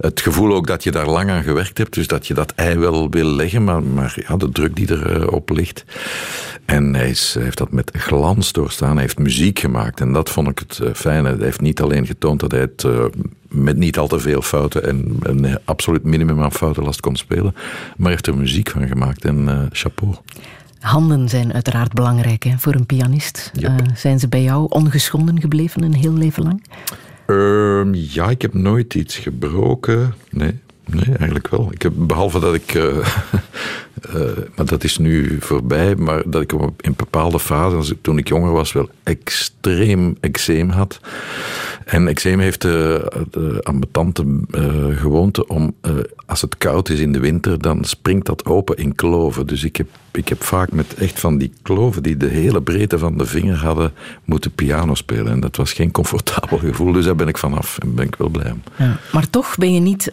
Het gevoel ook dat je daar lang aan gewerkt hebt, dus dat je dat ei wel wil leggen, maar, maar ja, de druk die erop ligt. En hij, is, hij heeft dat met glans doorstaan. Hij heeft muziek gemaakt en dat vond ik het eh, fijne. Hij heeft niet alleen getoond dat hij het uh, met niet al te veel fouten en een absoluut minimum aan foutenlast kon spelen, maar heeft er muziek van gemaakt en uh, chapeau. Handen zijn uiteraard belangrijk hè, voor een pianist. Yep. zijn ze bij jou ongeschonden gebleven een heel leven lang? Uh, ja, ik heb nooit iets gebroken. Nee, Nee, eigenlijk wel. Ik heb, behalve dat ik, uh, (laughs) uh, maar dat is nu voorbij, maar dat ik in bepaalde fases, toen ik jonger was, wel extreem eczeem had. En eczeem heeft de, de ambetante uh, gewoonte om, als het koud is in de winter, dan springt dat open in kloven. Dus ik heb, ik heb vaak met echt van die kloven die de hele breedte van de vinger hadden, moeten piano spelen. En dat was geen comfortabel (laughs) gevoel, dus daar ben ik vanaf en ben ik wel blij om. Ja, maar toch ben je niet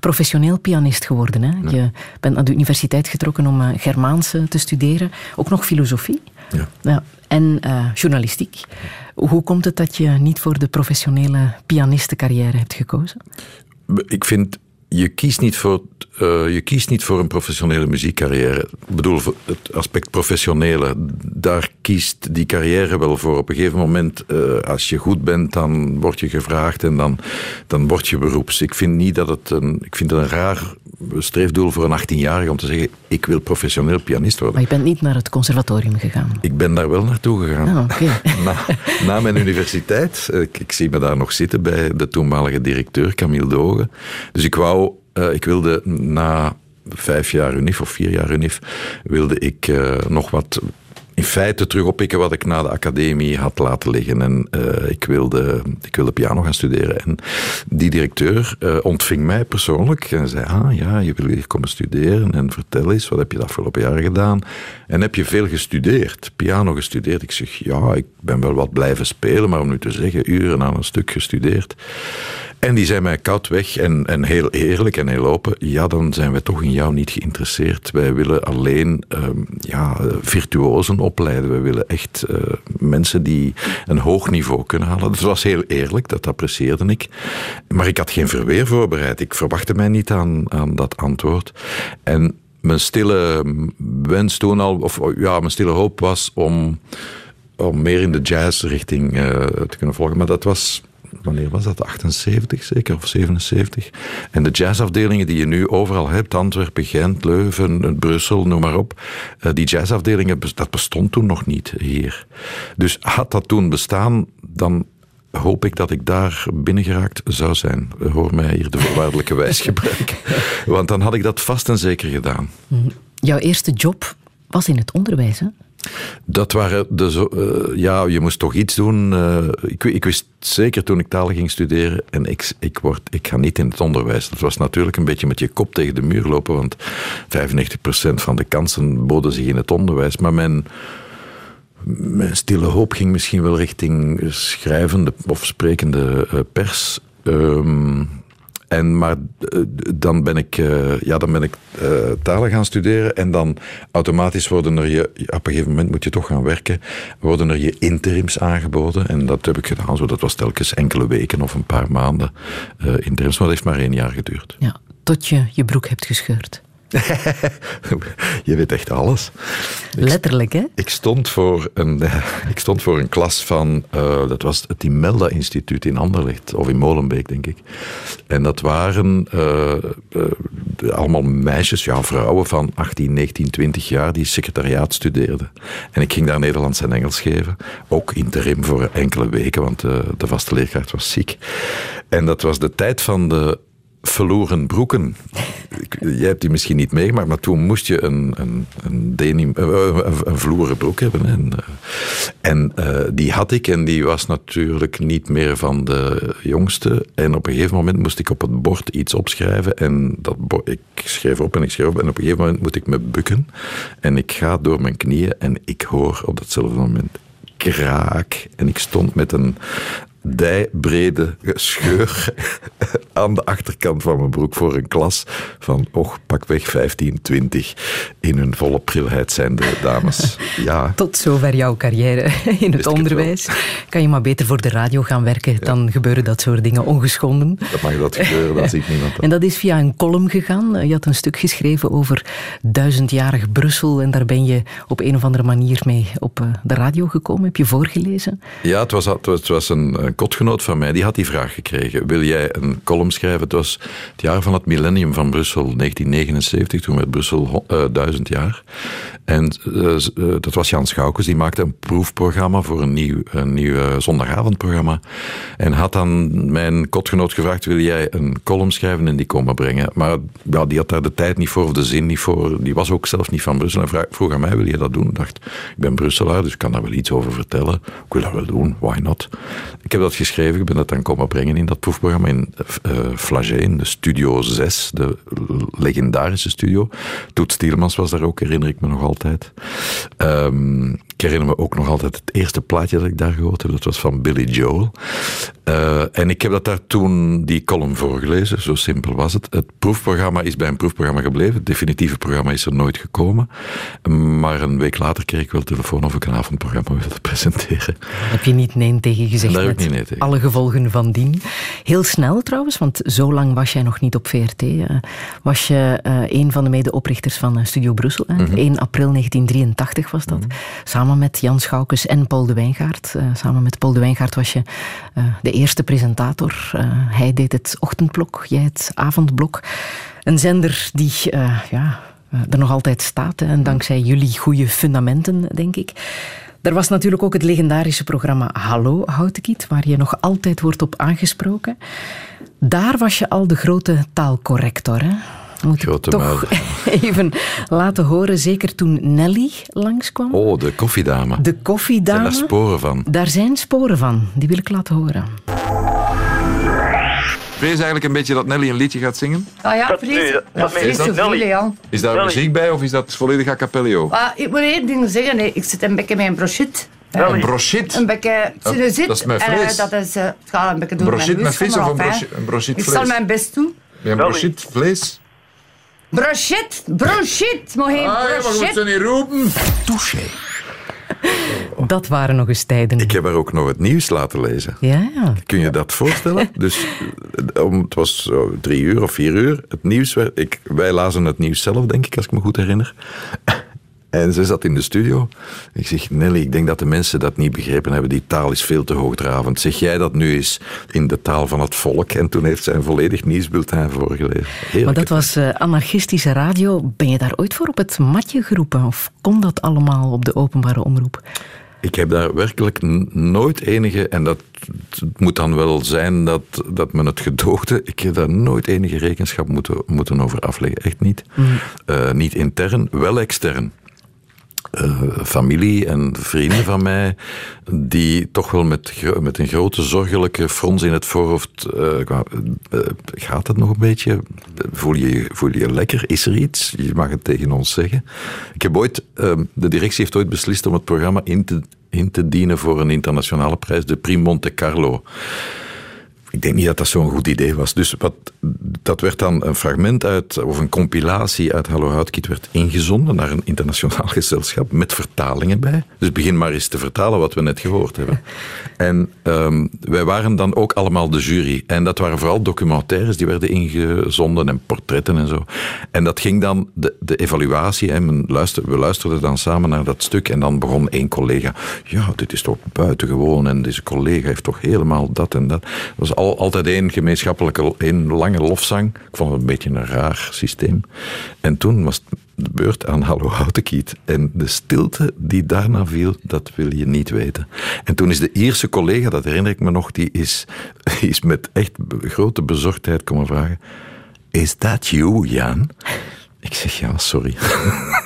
professioneel pianist geworden. Hè? Nee. Je bent naar de universiteit getrokken om uh, Germaanse te studeren. Ook nog filosofie. Ja. ja. En uh, journalistiek. Hoe komt het dat je niet voor de professionele pianistencarrière hebt gekozen? Ik vind je kiest, niet voor, uh, je kiest niet voor een professionele muziekcarrière. Ik bedoel, het aspect professionele, daar kiest die carrière wel voor. Op een gegeven moment, uh, als je goed bent, dan word je gevraagd en dan, dan word je beroeps. Ik vind niet dat het een, ik vind het een raar streefdoel voor een 18-jarige om te zeggen: ik wil professioneel pianist worden. Maar je bent niet naar het conservatorium gegaan? Ik ben daar wel naartoe gegaan. Ah, okay. (laughs) na, na, mijn universiteit. Ik, ik, zie me daar nog zitten bij de toenmalige directeur Camille Dogen. Dus ik wou, uh, ik wilde na vijf jaar UNIF of vier jaar UNIF, wilde ik uh, nog wat in feite terug oppikken wat ik na de academie had laten liggen. En uh, ik, wilde, ik wilde piano gaan studeren. En die directeur ontving mij persoonlijk en zei: Ah ja, je wil hier komen studeren. En vertel eens, wat heb je de afgelopen jaren gedaan? En heb je veel gestudeerd? Piano gestudeerd? Ik zeg: Ja, ik ben wel wat blijven spelen, maar om nu te zeggen, uren aan een stuk gestudeerd. En die zei mij koud weg en, en heel eerlijk en heel open: ja, dan zijn wij toch in jou niet geïnteresseerd. Wij willen alleen um, ja, virtuosen opleiden. We willen echt uh, mensen die een hoog niveau kunnen halen. Dat was heel eerlijk, dat apprecieerde ik. Maar ik had geen verweer voorbereid. Ik verwachtte mij niet aan, aan dat antwoord. En mijn stille wens toen al, of ja, mijn stille hoop was om, om meer in de jazzrichting uh, te kunnen volgen. Maar dat was wanneer was dat? 78 zeker, of 77. En de jazzafdelingen die je nu overal hebt, Antwerpen, Gent, Leuven, Brussel, noem maar op, die jazzafdelingen, dat bestond toen nog niet hier. Dus had dat toen bestaan, dan hoop ik dat ik daar binnengeraakt zou zijn. Hoor mij hier de voorwaardelijke (laughs) wijs gebruiken. Want dan had ik dat vast en zeker gedaan. Jouw eerste job was in het onderwijs, hè? Dat waren de uh, ja, je moest toch iets doen. Uh, ik, ik, wist zeker toen ik talen ging studeren en ik, ik, word, ik ga niet in het onderwijs. Dat was natuurlijk een beetje met je kop tegen de muur lopen, want 95% van de kansen boden zich in het onderwijs. Maar mijn, mijn stille hoop ging misschien wel richting schrijvende of sprekende uh, pers. Um, en, maar eh, dan ben ik, uh, ja, dan ben ik uh, talen gaan studeren en dan automatisch worden er je, op een gegeven moment moet je toch gaan werken, worden er je interims aangeboden. En dat heb ik gedaan, zo dat was telkens enkele weken of een paar maanden interims, maar dat heeft maar één jaar geduurd. Ja, tot je je broek hebt gescheurd. (laughs) je weet echt alles. Letterlijk, hè? Ik stond voor een, (laughs) ik stond voor een klas van, uh, dat was het Imelda Instituut in Anderlecht, of in Molenbeek, denk ik. En dat waren uh, uh, allemaal meisjes, ja, vrouwen van 18, 19, 20 jaar die secretariaat studeerden. En ik ging daar Nederlands en Engels geven, ook interim voor enkele weken, want de vaste leerkracht was ziek. En dat was de tijd van de verloren broeken. Jij hebt die misschien niet meegemaakt, maar toen moest je een, een, een, denim, eh, een, een vloeren broek hebben. En, eh, en die had ik en die was natuurlijk niet meer van de jongste. En op een gegeven moment moest ik op het bord iets opschrijven. En dat ik schreef op en ik schreef op. En op een gegeven moment moet ik me bukken. En ik ga door mijn knieën en ik hoor op datzelfde moment kraak. En ik stond met een dijbrede scheur (laughs) aan de achterkant van mijn broek voor een klas van, och, pakweg 15, 20 in hun volle prilheid zijn de dames. (laughs) Ja. Tot zover jouw carrière (laughs) in het onderwijs. kan je maar beter voor de radio gaan werken, dan gebeuren dat soort dingen ongeschonden. Dat mag dat gebeuren, dat ziet niemand. En dat is via een column gegaan. Je had een stuk geschreven over duizendjarig Brussel en daar ben je op een of andere manier mee op eh, de radio gekomen. Heb je voorgelezen? Ja, het was, het was een kotgenoot van mij, die had die vraag gekregen. Wil jij een column schrijven? Het was het jaar van het millennium van Brussel, 1979. Toen werd Brussel uh, duizend jaar. En uh, dat was Jan Schoukens, die maakte een proefprogramma voor een nieuw, een nieuw zondagavondprogramma. En had dan mijn kotgenoot gevraagd, wil jij een column schrijven en die komen brengen? Maar ja, die had daar de tijd niet voor, of de zin niet voor. Die was ook zelf niet van Brussel. En vroeg aan mij, wil je dat doen? Ik dacht, ik ben Brusselaar, dus ik kan daar wel iets over vertellen. Ik wil dat wel doen, why not? Ik heb geschreven, ik ben dat dan komen brengen in dat proefprogramma in uh, Flagey, in de Studio 6, de legendarische studio. Toet Stielmans was daar ook, herinner ik me nog altijd. Um, ik herinner me ook nog altijd het eerste plaatje dat ik daar gehoord heb. Dat was van Billy Joel. Uh, en ik heb dat daar toen die column voorgelezen. Zo simpel was het. Het proefprogramma is bij een proefprogramma gebleven. Het definitieve programma is er nooit gekomen. Maar een week later kreeg ik wel telefoon of ik een avondprogramma wilde (laughs) presenteren. Heb je niet nee tegen gezegd? Daar heb ik niet nee tegen. Alle gevolgen van dien. Heel snel trouwens, want zo lang was jij nog niet op VRT. Was je uh, een van de medeoprichters van Studio Brussel. Mm -hmm. 1 april 1983 was dat. Mm -hmm. Samen samen met Jan Schoukes en Paul de Wijngaard. Uh, samen met Paul de Wijngaard was je uh, de eerste presentator. Uh, hij deed het ochtendblok, jij het avondblok. Een zender die ja, er nog altijd staat. Hè, en dankzij jullie goede fundamenten, denk ik. Er was natuurlijk ook het legendarische programma Hallo Houtekiet, waar je nog altijd wordt op aangesproken. Daar was je al de grote taalcorrector, hè? Moet ik toch (laughs) even laten horen, zeker toen Nelly langskwam. Oh, de koffiedame. De koffiedame. Zijn daar sporen van? Daar zijn sporen van. Die wil ik laten horen. Vrees eigenlijk een beetje dat Nelly een liedje gaat zingen? Ah ja, vrees. Dat, dat, dat is, dat, ja. is daar muziek bij of is dat volledig a cappello? Ah, ik moet één ding zeggen. Nee. Ik zit een beetje met een brochette. Een brochette? Een beetje sinusite. Dat is met vlees? Uh, dat is, uh, het gaat een beetje door brochette mijn met vis of een brochette vlees? Ik zal mijn best doen. Een brochette vlees? Brochette, maar geen ah, moet ze niet roepen. Touché. (laughs) Dat waren nog eens tijden. Ik heb haar ook nog het nieuws laten lezen. Ja, ja. Kun je dat voorstellen? (laughs) dus om, het was zo drie uur of vier uur. Het nieuws werd, ik, wij lazen het nieuws zelf, denk ik, als ik me goed herinner. En ze zat in de studio. Ik zeg, Nelly, ik denk dat de mensen dat niet begrepen hebben. Die taal is veel te hoogdravend. Zeg jij dat nu eens in de taal van het volk? En toen heeft zij een volledig nieuwsbulletin voorgelezen. Heerlijk. Maar dat was uh, anarchistische radio. Ben je daar ooit voor op het matje geroepen? Of kon dat allemaal op de openbare omroep? Ik heb daar werkelijk nooit enige, en dat moet dan wel zijn dat, dat men het gedoogde, ik heb daar nooit enige rekenschap moeten, moeten over afleggen. Echt niet. Mm. Uh, niet intern, wel extern. Eh, familie en vrienden van mij die toch wel met, met een grote zorgelijke frons in het voorhoofd eh. Eh, gaat het nog een beetje? Voel je, voel je je lekker? Is er iets? Je mag het tegen ons zeggen. Ik heb ooit, ehm, de directie heeft ooit beslist om het programma in te, in te dienen voor een internationale prijs, de Prix Monte Carlo. Ik denk niet dat dat zo'n goed idee was. Dus wat, dat werd dan een fragment uit, of een compilatie uit Hallo Houtkiet werd ingezonden naar een internationaal (laughs) gezelschap met vertalingen bij. Dus begin maar eens te vertalen wat we net gehoord hebben. (laughs) En ehm, wij waren dan ook allemaal de jury. En dat waren vooral documentaires die werden ingezonden en portretten en zo. En dat ging dan, de, de evaluatie, en men luister, we luisterden dan samen naar dat stuk en dan begon één collega, ja, dit is toch buitengewoon en deze collega heeft toch helemaal dat en dat. Het was al, altijd één gemeenschappelijke, één lange lofzang. Ik vond het een beetje een raar systeem. En toen was het de beurt aan Hallo Houtekiet. En de stilte die daarna viel, dat wil je niet weten. En toen is de Ierse collega, dat herinner ik me nog, die is, (laughs) is met echt grote bezorgdheid komen vragen. Is that you, Jan? Ik zeg ja, sorry. (laughs)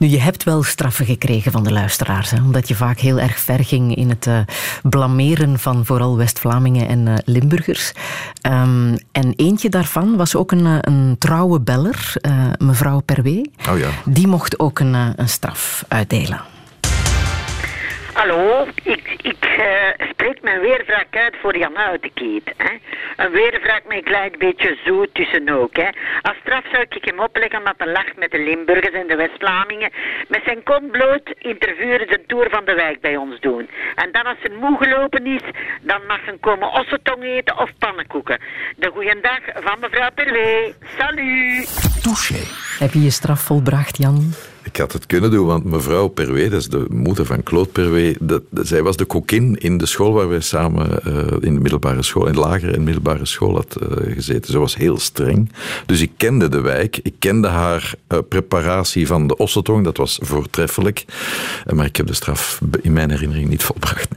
Nu, je hebt wel straffen gekregen van de luisteraars, hè, omdat je vaak heel erg ver ging in het eh, blameren van vooral West-Vlamingen en eh, Limburgers. Ehm, en eentje daarvan was ook een, eh, een trouwe beller, mevrouw Perwee. Oh ja. Die mocht ook een, een straf uitdelen. Hallo, ik, ik eh, spreek mijn weervraag uit voor Jan. Hè. Een weervraag met een klein beetje zoet tussen ook. Hè. Als straf zou ik hem opleggen omdat hij lacht met de Limburgers en de West-Vlamingen. Met zijn kont bloot intervuren de Tour van de Wijk bij ons doen. En dan als hij moe gelopen is, dan mag hij komen ossetong eten of pannenkoeken. De goeiedag van mevrouw Perwee. Salut! Touché. Heb je je straf volbracht, Jan? Ik had het kunnen doen, want mevrouw Perwee, dat is de moeder van Claude dat- zij was de kokin in de school waar wij samen eh, in de middelbare school, in de lagere en middelbare school had eh, gezeten. Ze was heel streng. Dus ik kende de wijk, ik kende haar eh, preparatie van de ossetong, dat was voortreffelijk. Maar ik heb de straf in mijn herinnering niet volbracht.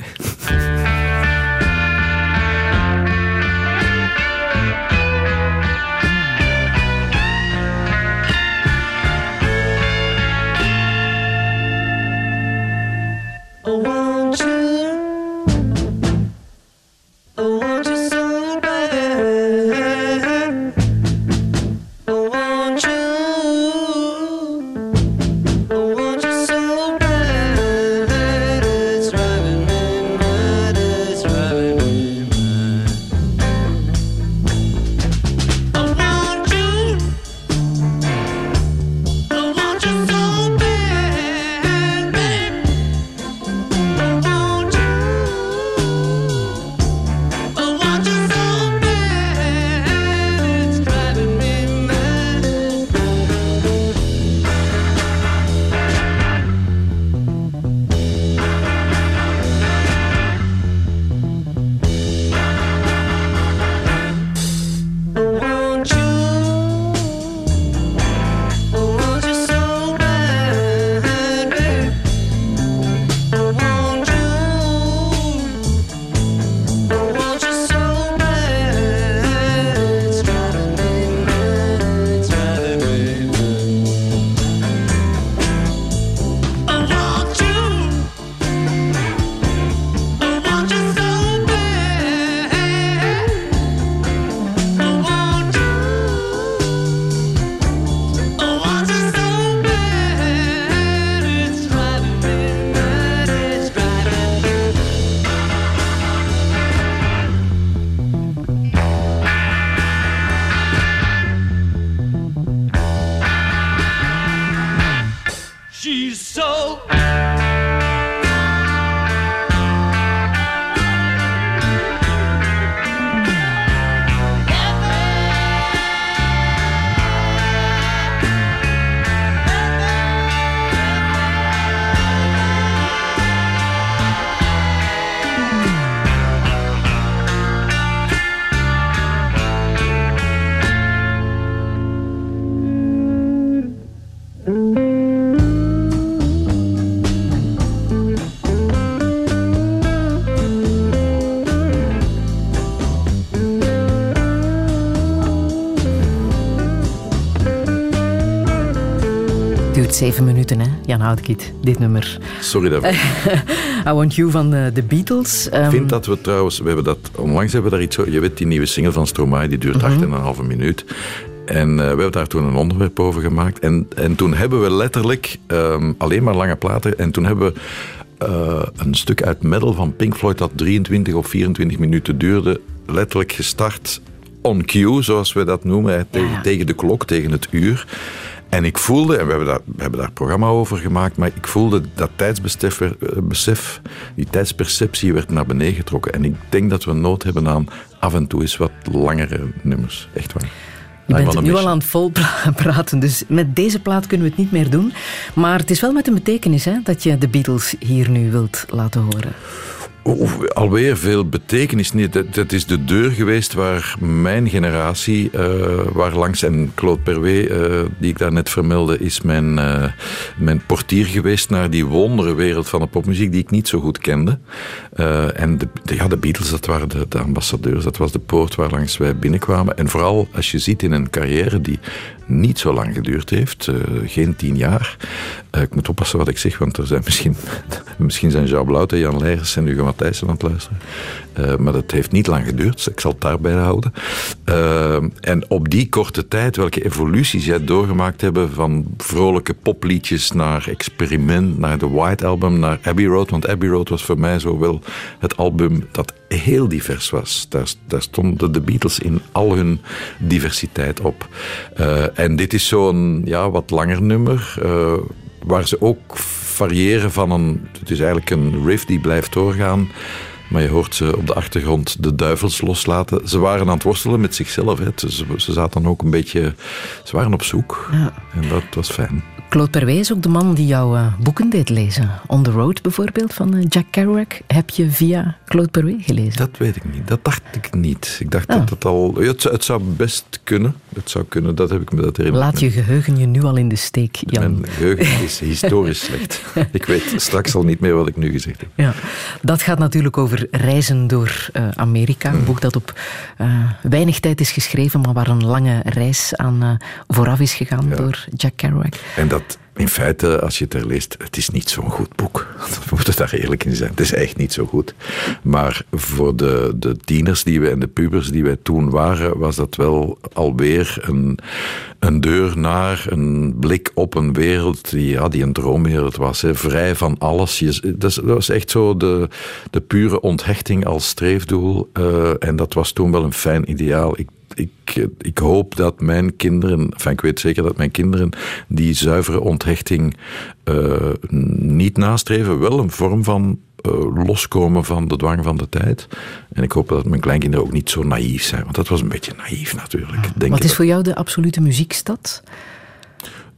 Zeven minuten, hè? Jan Houtkiet, dit nummer. Sorry daarvoor. (laughs) I Want You van de, de Beatles. Ik vind dat we trouwens, we hebben dat, onlangs hebben we daar iets, je weet die nieuwe single van Stromae, die duurt acht en een halve minuut. En uh, we hebben daar toen een onderwerp over gemaakt. En, en toen hebben we letterlijk um, alleen maar lange platen. En toen hebben we uh, een stuk uit metal van Pink Floyd dat 23 of 24 minuten duurde, letterlijk gestart on cue, zoals we dat noemen, tegen, tegen de klok, tegen het uur. En ik voelde, en we hebben, daar, we hebben daar programma over gemaakt, maar ik voelde dat tijdsbesef, besef, die tijdsperceptie werd naar beneden getrokken. En ik denk dat we nood hebben aan af en toe eens wat langere nummers. Echt waar. Je bent nu al aan het vol (laughs) praten, dus met deze plaat kunnen we het niet meer doen. Maar het is wel met een betekenis hè, dat je de Beatles hier nu wilt laten horen. Alweer veel betekenis niet. Dat, dat, is de deur geweest waar mijn generatie, uh, waar langs en Claude Perwet, uh, die ik daar net vermeldde, is mijn, uh, mijn portier geweest naar die wondere wereld van de popmuziek die ik niet zo goed kende. en de, de, ja, de Beatles, dat waren de, de, ambassadeurs, dat was de poort waar langs wij binnenkwamen. En vooral als je ziet in een carrière die niet zo lang geduurd heeft, geen tien jaar. ik moet oppassen wat ik zeg, want er zijn misschien, (laughs) misschien zijn Jean Blauw en Jan Leijers en Hugo Matthijssen aan het luisteren. Uh, maar dat heeft niet lang geduurd, dus ik zal het daarbij houden. En op die korte tijd, welke evoluties jij doorgemaakt hebben van vrolijke popliedjes naar experiment, naar de White Album, naar Abbey Road. Want Abbey Road was voor mij zo wel het album dat heel divers was. Daar, daar stonden de Beatles in al hun diversiteit op. Uh, en dit is zo'n ja, wat langer nummer, waar ze ook variëren van een. Het is eigenlijk een riff die blijft doorgaan. Maar je hoort ze op de achtergrond de duivels loslaten. Ze waren aan het worstelen met zichzelf. Hè. Ze, ze zaten ook een beetje. Ze waren op zoek. Ja. En dat was fijn. Claude Perwet is ook de man die jouw uh, boeken deed lezen. On the Road bijvoorbeeld van uh, Jack Kerouac. Heb je via Claude Perwet gelezen? Dat weet ik niet. Dat dacht ik niet. Ik dacht oh. dat het al... Het, het, zou best kunnen. Het zou kunnen. Dat heb ik me dat herinnerd. Laat je geheugen je nu al in de steek, Jan. Mijn geheugen is historisch slecht. (laughs) ik weet straks al niet meer wat ik nu gezegd heb. Ja. Dat gaat natuurlijk over reizen door uh, Amerika. Een boek dat op weinig tijd is geschreven, maar waar een lange reis aan vooraf is gegaan ja. door Jack Kerouac. En dat in feite, als je het er leest, het is niet zo'n goed boek. (laughs) We moeten daar eerlijk in zijn. Het is echt niet zo goed. Maar voor de, de tieners die we en de pubers die wij toen waren, was dat wel alweer een, een deur naar, een blik op een wereld die, ja, die een droomwereld was. Vrij van alles. Je, dat, was echt zo de, de pure onthechting als streefdoel. Uh, en dat was toen wel een fijn ideaal. Ik ik, ik hoop dat mijn kinderen, enfin ik weet zeker dat mijn kinderen die zuivere onthechting uh, niet nastreven, wel een vorm van uh, loskomen van de dwang van de tijd. En ik hoop dat mijn kleinkinderen ook niet zo naïef zijn, want dat was een beetje naïef natuurlijk. Ja. Wat is voor jou de absolute muziekstad?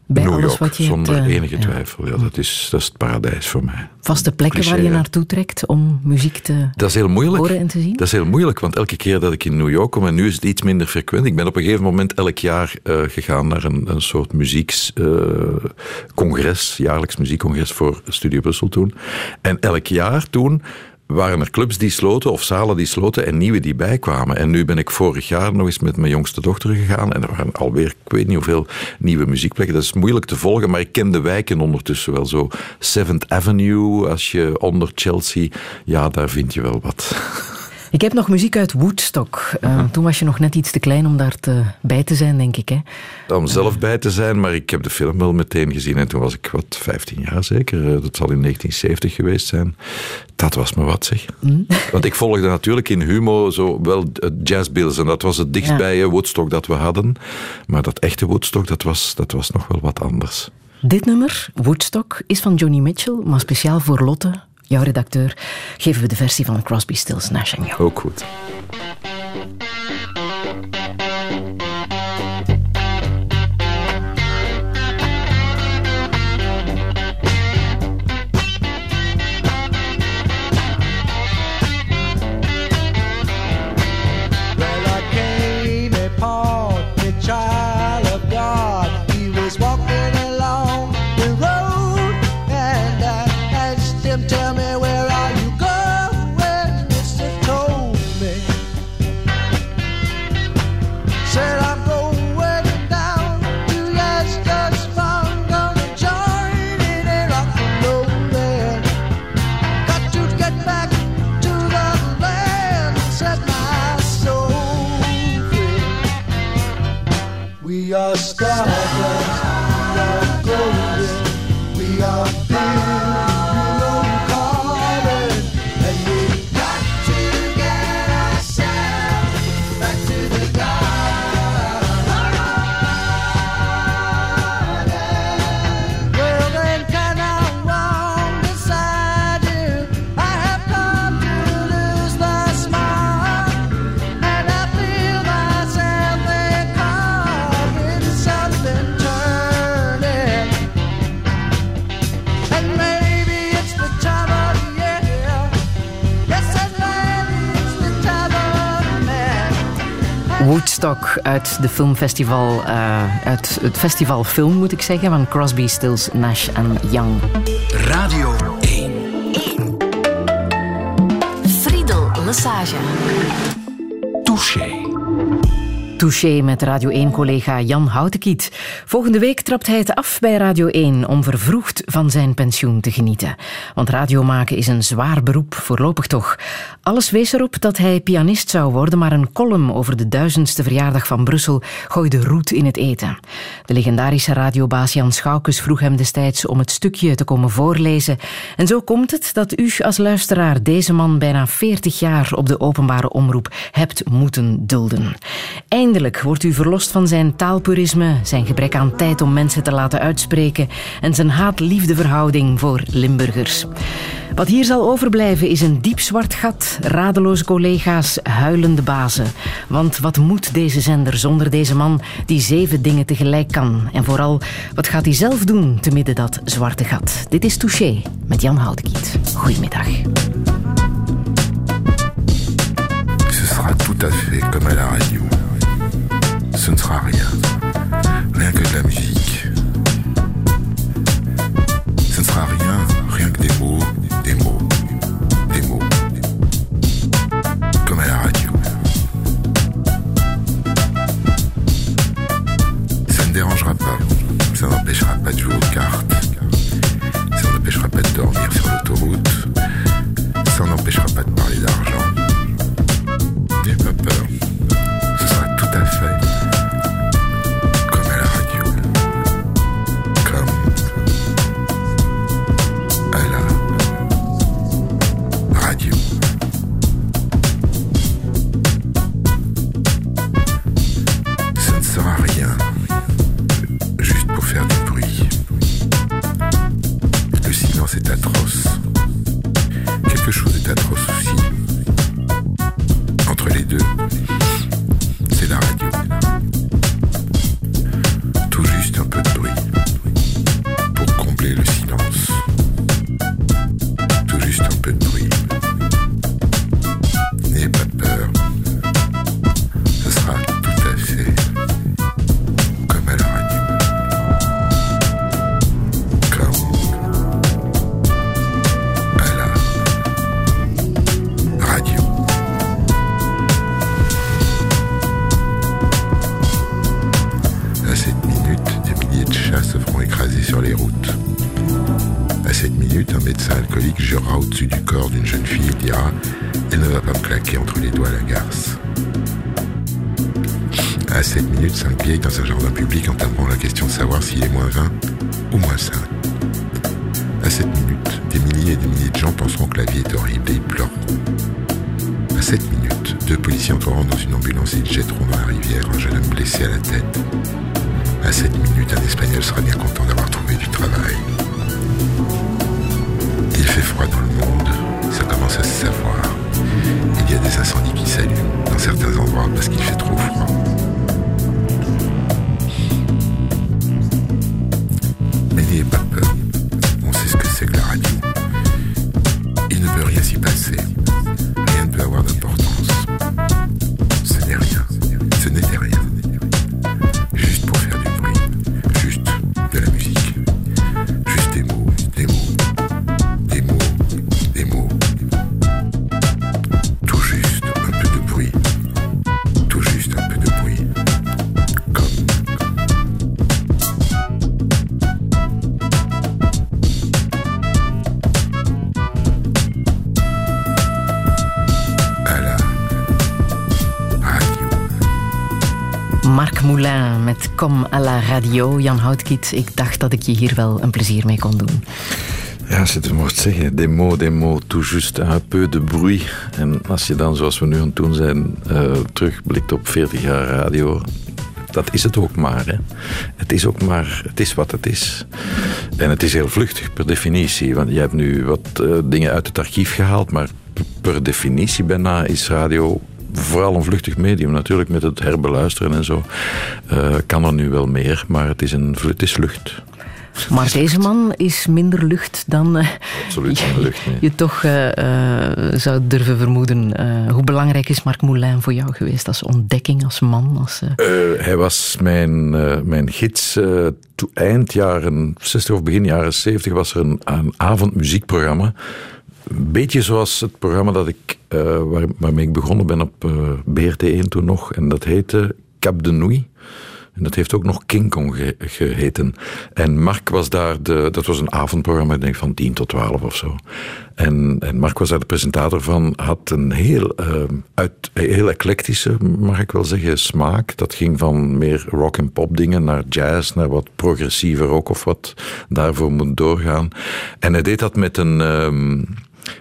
Bij New York, wat je zonder hebt, uh, enige twijfel. Ja, dat, is, dat is het paradijs voor mij. Vaste plekken Cliché, waar je naartoe trekt om muziek te dat is heel moeilijk. horen en te zien? Dat is heel moeilijk, want elke keer dat ik in New York kom, en nu is het iets minder frequent, ik ben op een gegeven moment elk jaar uh, gegaan naar een, een soort muziekcongres, uh, jaarlijks muziekcongres voor Studio Brussel toen. En elk jaar toen waren er clubs die sloten of zalen die sloten en nieuwe die bijkwamen. En nu ben ik vorig jaar nog eens met mijn jongste dochter gegaan en er waren alweer, ik weet niet hoeveel nieuwe muziekplekken. Dat is moeilijk te volgen, maar ik ken de wijken ondertussen wel zo. Seventh Avenue, als je onder Chelsea, ja, daar vind je wel wat. (laughs) Ik heb nog muziek uit Woodstock. Uh, toen was je nog net iets te klein om daar te, bij te zijn, denk ik. Hè? Om zelf bij te zijn, maar ik heb de film wel meteen gezien. En toen was ik, wat, 15 jaar zeker. Eh, dat zal in 1970 geweest zijn. Dat was me wat, zeg. Mm. (laughs) Want ik volgde natuurlijk in Humo zo wel jazzbills. En dat was het dichtstbij ja. Woodstock dat we hadden. Maar dat echte Woodstock, dat was, dat was nog wel wat anders. Dit nummer, Woodstock, is van Johnny Mitchell, maar speciaal voor Lotte jouw redacteur, geven we de versie van Crosby, Stills, Nash Young. Ook goed. the. Uit de filmfestival, uh, uit het festival film moet ik zeggen, van Crosby, Stills, Nash en Young. Radio 1. 1. Friedel Massage. Touché. Touché met Radio 1-collega Jan Houtekiet. Volgende week trapt hij het af bij Radio 1 om vervroegd van zijn pensioen te genieten. Want radio maken is een zwaar beroep, voorlopig toch. Alles wees erop dat hij pianist zou worden, maar een column over de duizendste verjaardag van Brussel gooide roet in het eten. De legendarische radiobaas Jan Schoukes vroeg hem destijds om het stukje te komen voorlezen. En zo komt het dat u als luisteraar deze man bijna 40 jaar op de openbare omroep hebt moeten dulden. Eindelijk wordt u verlost van zijn taalpurisme, zijn gebrek aan tijd om mensen te laten uitspreken en zijn haat-liefdeverhouding voor Limburgers. Wat hier zal overblijven is een diep zwart gat, radeloze collega's, huilende bazen. Want wat moet deze zender zonder deze man die zeven dingen tegelijk kan? En vooral, wat gaat hij zelf doen te midden dat zwarte gat? Dit is Touché met Jan Houdekiet. Goedemiddag. Ce sera tout à fait comme à la radio. Ce ne sera rien. Rien que de la. Ça n'empêchera pas de jouer aux cartes. Ça n'empêchera pas de dormir sur l'autoroute. Ça n'empêchera pas de parler d'argent. Silence est atroce. Quelque chose est atroce aussi. Entre les deux, c'est la radio. Tout juste un peu de bruit pour combler le silence. Tout juste un peu de bruit. Vieilles dans un jardin public entameront la question de savoir s'il est moins 20 ou moins 5. À cette minute, des milliers et des milliers de gens penseront que la vie est horrible et ils pleureront. À cette minute, deux policiers entreront dans une ambulance et ils jetteront dans la rivière un jeune homme blessé à la tête. À cette minute, un Espagnol sera bien content d'avoir trouvé du travail. Il fait froid dans le monde, ça commence à se savoir. Il y a des incendies qui s'allument dans certains endroits parce qu'il fait trop froid. Comme à la radio. Jan Houtkiet, ik dacht dat ik je hier wel een plezier mee kon doen. Ja, je het mocht zeggen, des mots, des mots, tout juste un peu de bruit. En als je dan, zoals we nu aan het doen zijn, uh, terugblikt op 40 jaar radio, dat is het ook maar. Hè. Het is ook maar, het is wat het is. En het is heel vluchtig per definitie, want je hebt nu wat uh, dingen uit het archief gehaald, maar per definitie bijna is radio vooral een vluchtig medium. Natuurlijk met het herbeluisteren en zo uh, kan er nu wel meer, maar het is, een, het is lucht. Maar deze man is minder lucht dan uh, Absoluut je, lucht, nee. je toch uh, zou durven vermoeden. hoe belangrijk is Marc Moulin voor jou geweest als ontdekking, als man? Als, hij was mijn, mijn gids. eind jaren 60 of begin jaren 70 was er een, een avondmuziekprogramma een beetje zoals het programma dat ik, waar, waarmee ik begonnen ben op uh, BRT1 toen nog. En dat heette Cap de Nuit. En dat heeft ook nog King Kong ge geheten. En Mark was daar, de, dat was een avondprogramma, ik denk van 10 tot 12 of zo. En, en Mark was daar de presentator van, had een heel, uh, uit, heel eclectische, mag ik wel zeggen, smaak. Dat ging van meer rock en pop dingen naar jazz, naar wat progressieve rock of wat daarvoor moet doorgaan. En hij deed dat met een... Um,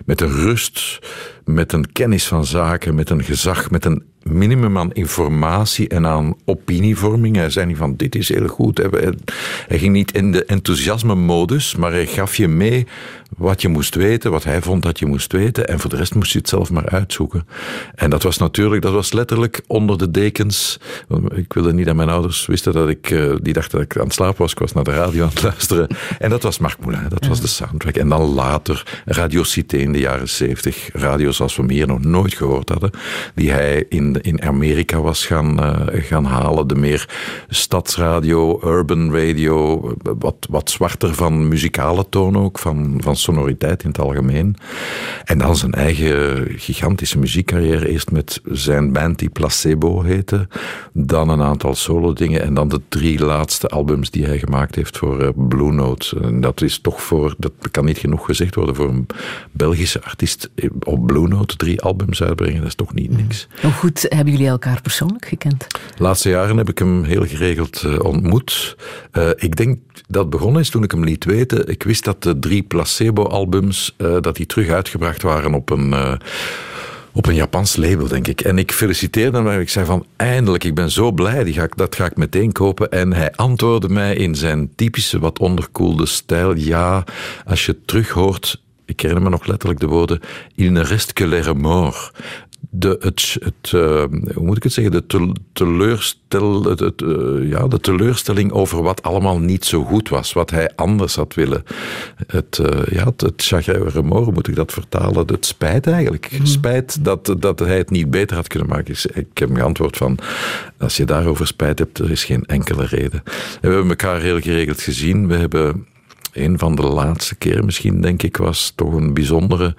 met een rust, met een kennis van zaken, met een gezag, met een minimum aan informatie en aan opinievorming. Hij zei niet van dit is heel goed. Hij ging niet in de enthousiasme-modus, maar hij gaf je mee wat je moest weten, wat hij vond dat je moest weten. En voor de rest moest je het zelf maar uitzoeken. En dat was natuurlijk, dat was letterlijk onder de dekens. Ik wilde niet dat mijn ouders wisten dat ik, eh, die dachten dat ik aan het slapen was. Ik was naar de radio aan het luisteren. En dat was Marc Moulin, dat was de soundtrack. En dan later Radio Cité in de jaren zeventig. Radio zoals we hem hier nog nooit gehoord hadden. Die hij in, in Amerika was gaan, uh, gaan halen. De meer stadsradio, urban radio. Wat, wat zwarter van muzikale toon ook, van, van sonoriteit in het algemeen. En dan zijn eigen gigantische muziekcarrière. Eerst met zijn band die Placebo heette. Dan een aantal solo dingen. En dan de drie laatste albums die hij gemaakt heeft voor uh, Blue Note. En dat is toch voor, dat kan niet genoeg gezegd worden, voor een Belgische artiest op Blue Note drie albums uitbrengen. Dat is toch niet niks. Hoe goed hebben jullie elkaar persoonlijk gekend? De laatste jaren heb ik hem heel geregeld uh, ontmoet. Uh, ik denk dat begonnen is toen ik hem liet weten. Ik wist dat de drie placebo-albums, uh, dat die terug uitgebracht waren op een op een Japans label, denk ik. En ik feliciteerde hem. Ik zei van, eindelijk, ik ben zo blij. Ga dat ga ik meteen kopen. En hij antwoordde mij in zijn typische, wat onderkoelde stijl. Ja, als je terug hoort... Ik herinner me nog letterlijk de woorden... Il ne reste que les remords de, het, het uh, hoe moet ik het zeggen, de, teleurstel, het, het, uh, ja, de teleurstelling over wat allemaal niet zo goed was, wat hij anders had willen. Het, uh, ja, het, het chagrin moet ik dat vertalen, het spijt eigenlijk. Mm. Spijt dat, dat hij het niet beter had kunnen maken. Ik heb geantwoord van, als je daarover spijt hebt, er is geen enkele reden. En we hebben elkaar heel geregeld gezien. We hebben een van de laatste keren misschien, denk ik, was toch een bijzondere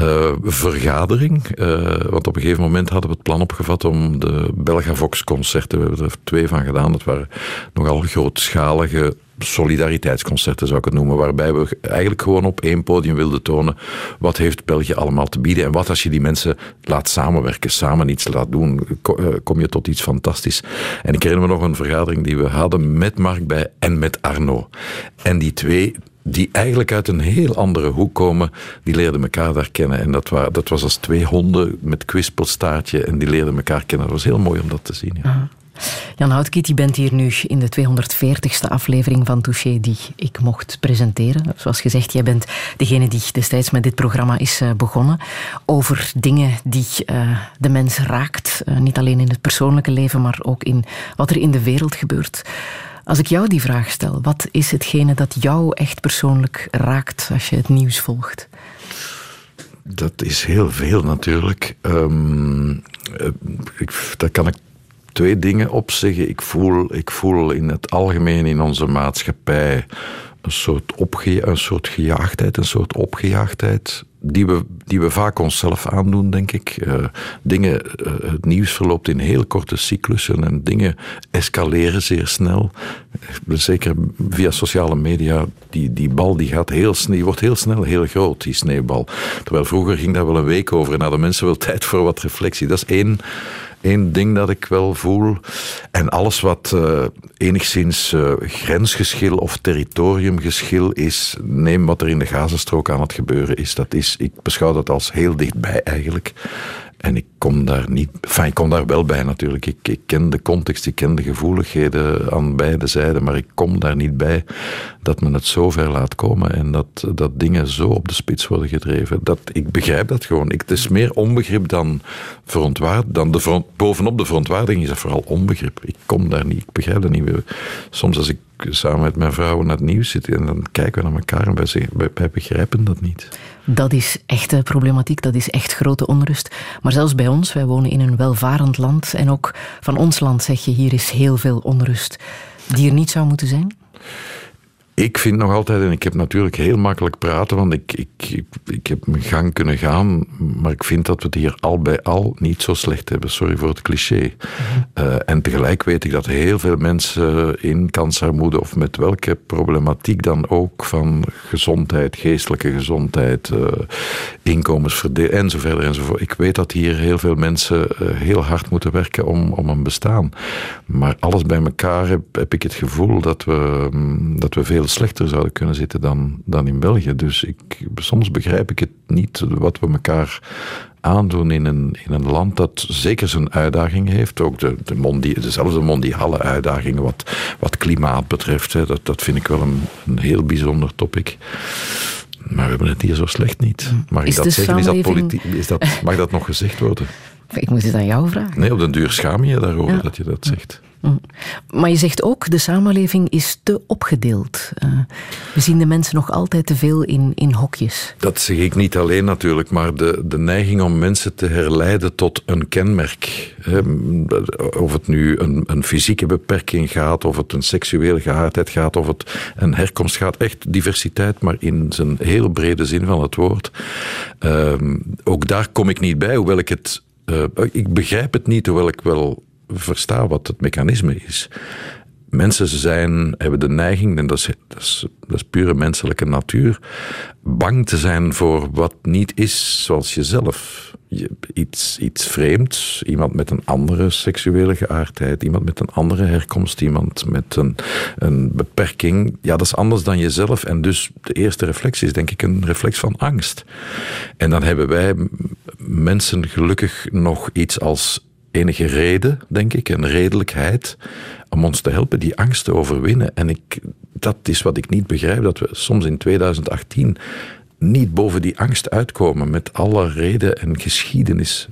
uh, vergadering. Uh, want op een gegeven moment hadden we het plan opgevat om de Belgavox-concerten, we hebben er twee van gedaan, dat waren nogal grootschalige solidariteitsconcerten zou ik het noemen, waarbij we eigenlijk gewoon op één podium wilden tonen wat heeft België allemaal te bieden en wat als je die mensen laat samenwerken, samen iets laat doen, eh, kom je tot iets fantastisch. En ik herinner me nog een vergadering die we hadden met Mark bij en met Arno. En die twee die eigenlijk uit een heel andere hoek komen, die leerden elkaar daar kennen. En dat, dat was als twee honden met kwispelstaartje en die leerden elkaar kennen. Dat was heel mooi om dat te zien. Ja. Jan Houtkiet, je bent hier nu in de 240ste aflevering van Touché die ik mocht presenteren. Zoals gezegd, jij bent degene die destijds met dit programma is eh, begonnen. Over dingen die uh, de mens raakt. Uh, niet alleen in het persoonlijke leven, maar ook in wat er in de wereld gebeurt. Als ik jou die vraag stel, wat is hetgene dat jou echt persoonlijk raakt als je het nieuws volgt? Dat is heel veel natuurlijk. Um, ik, daar kan ik twee dingen op zeggen. Ik voel, ik voel in het algemeen in onze maatschappij een soort, opge een soort gejaagdheid, een soort opgejaagdheid die we, die we vaak onszelf aandoen, denk ik. Uh, dingen, uh, het nieuws verloopt in heel korte cyclussen en dingen escaleren zeer snel. Zeker via sociale media, die, die bal die gaat heel die wordt heel snel heel groot, die sneeuwbal. Terwijl vroeger ging daar wel een week over en hadden mensen wel (laughs) tijd voor wat reflectie. Dat is één één ding dat ik wel voel. En alles wat uh, enigszins uh, grensgeschil of territoriumgeschil is, neem wat er in de Gazastrook aan het gebeuren is. Dat is ik beschouw dat als heel dichtbij eigenlijk. En ik kom daar niet, enfin, ik kom daar wel bij natuurlijk. Ik, ik, ken de context, ik ken de gevoeligheden aan beide zijden, maar ik kom daar niet bij dat men het zo ver laat komen en dat, dat dingen zo op de spits worden gedreven. Dat, ik begrijp dat gewoon. Ik, het is meer onbegrip dan verontwaard, dan bovenop de verontwaardiging is dat vooral onbegrip. Ik kom daar niet, ik begrijp dat niet. Soms als ik samen met mijn vrouw naar het nieuws zit en dan kijken we naar elkaar en wij, wij begrijpen dat niet. Dat is echte problematiek, dat is echt grote onrust. Maar zelfs bij ons, wij wonen in een welvarend land en ook van ons land zeg je hier is heel veel onrust die er niet zou moeten zijn? Ik vind nog altijd, en ik heb natuurlijk heel makkelijk praten, want ik, ik, ik, heb mijn gang kunnen gaan, maar ik vind dat we het hier al bij al niet zo slecht hebben. Sorry voor het cliché. Mhm. Eh, en tegelijk weet ik dat heel veel mensen in kansarmoede, of met welke problematiek dan ook, van gezondheid, geestelijke gezondheid, uh, inkomensverdeling en zo verder enzovoort. Ik weet dat hier heel veel mensen eh, heel hard moeten werken om, om een bestaan. Maar alles bij elkaar heb, heb ik het gevoel dat we, mm, dat we veel slechter zouden kunnen zitten dan, dan in België. Dus ik, soms begrijp ik het niet wat we elkaar aandoen in een, in een land dat zeker zijn uitdagingen heeft. Ook de, de mondi, dezelfde mondiale uitdagingen wat, wat klimaat betreft. Hè. Dat, dat vind ik wel een, een heel bijzonder topic. Maar we hebben het hier zo slecht niet. Mag ik dat zeggen? Is dat politiek? Is dat, mag dat nog gezegd worden? Ik moet het aan jou vragen. Nee, op den duur schaam je daarover dat je dat zegt. Mm. Maar je zegt ook, de samenleving is te opgedeeld. Uh, we zien de mensen nog altijd te veel in, in hokjes. Dat zeg ik niet alleen natuurlijk, maar de, de neiging om mensen te herleiden tot een kenmerk. Hè, of het nu een, een fysieke beperking gaat, of het een seksuele geaardheid gaat, of het een herkomst gaat. Echt diversiteit, maar in zijn heel brede zin van het woord. Uh, ook daar kom ik niet bij, hoewel ik het ik begrijp het niet, hoewel ik wel versta wat het mechanisme is. Mensen zijn, hebben de neiging, en dat is, dat, dat pure menselijke natuur, bang te zijn voor wat niet is zoals jezelf. Je, iets, iets vreemds, iemand met een andere seksuele geaardheid, iemand met een andere herkomst, iemand met een, een beperking. Ja, dat is anders dan jezelf. En dus de eerste reflex is denk ik een reflex van angst. En dan hebben wij mensen gelukkig nog iets als enige reden, denk ik, en redelijkheid om ons te helpen die angst te overwinnen. En ik, dat is wat ik niet begrijp, dat we soms in 2018 niet boven die angst uitkomen met alle reden en geschiedenis.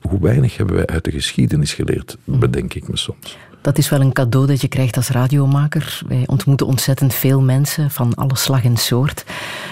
Hoe weinig hebben wij uit de geschiedenis geleerd, bedenk ik me soms. Dat is wel een cadeau dat je krijgt als radiomaker. Wij ontmoeten ontzettend veel mensen van alle slag en soort.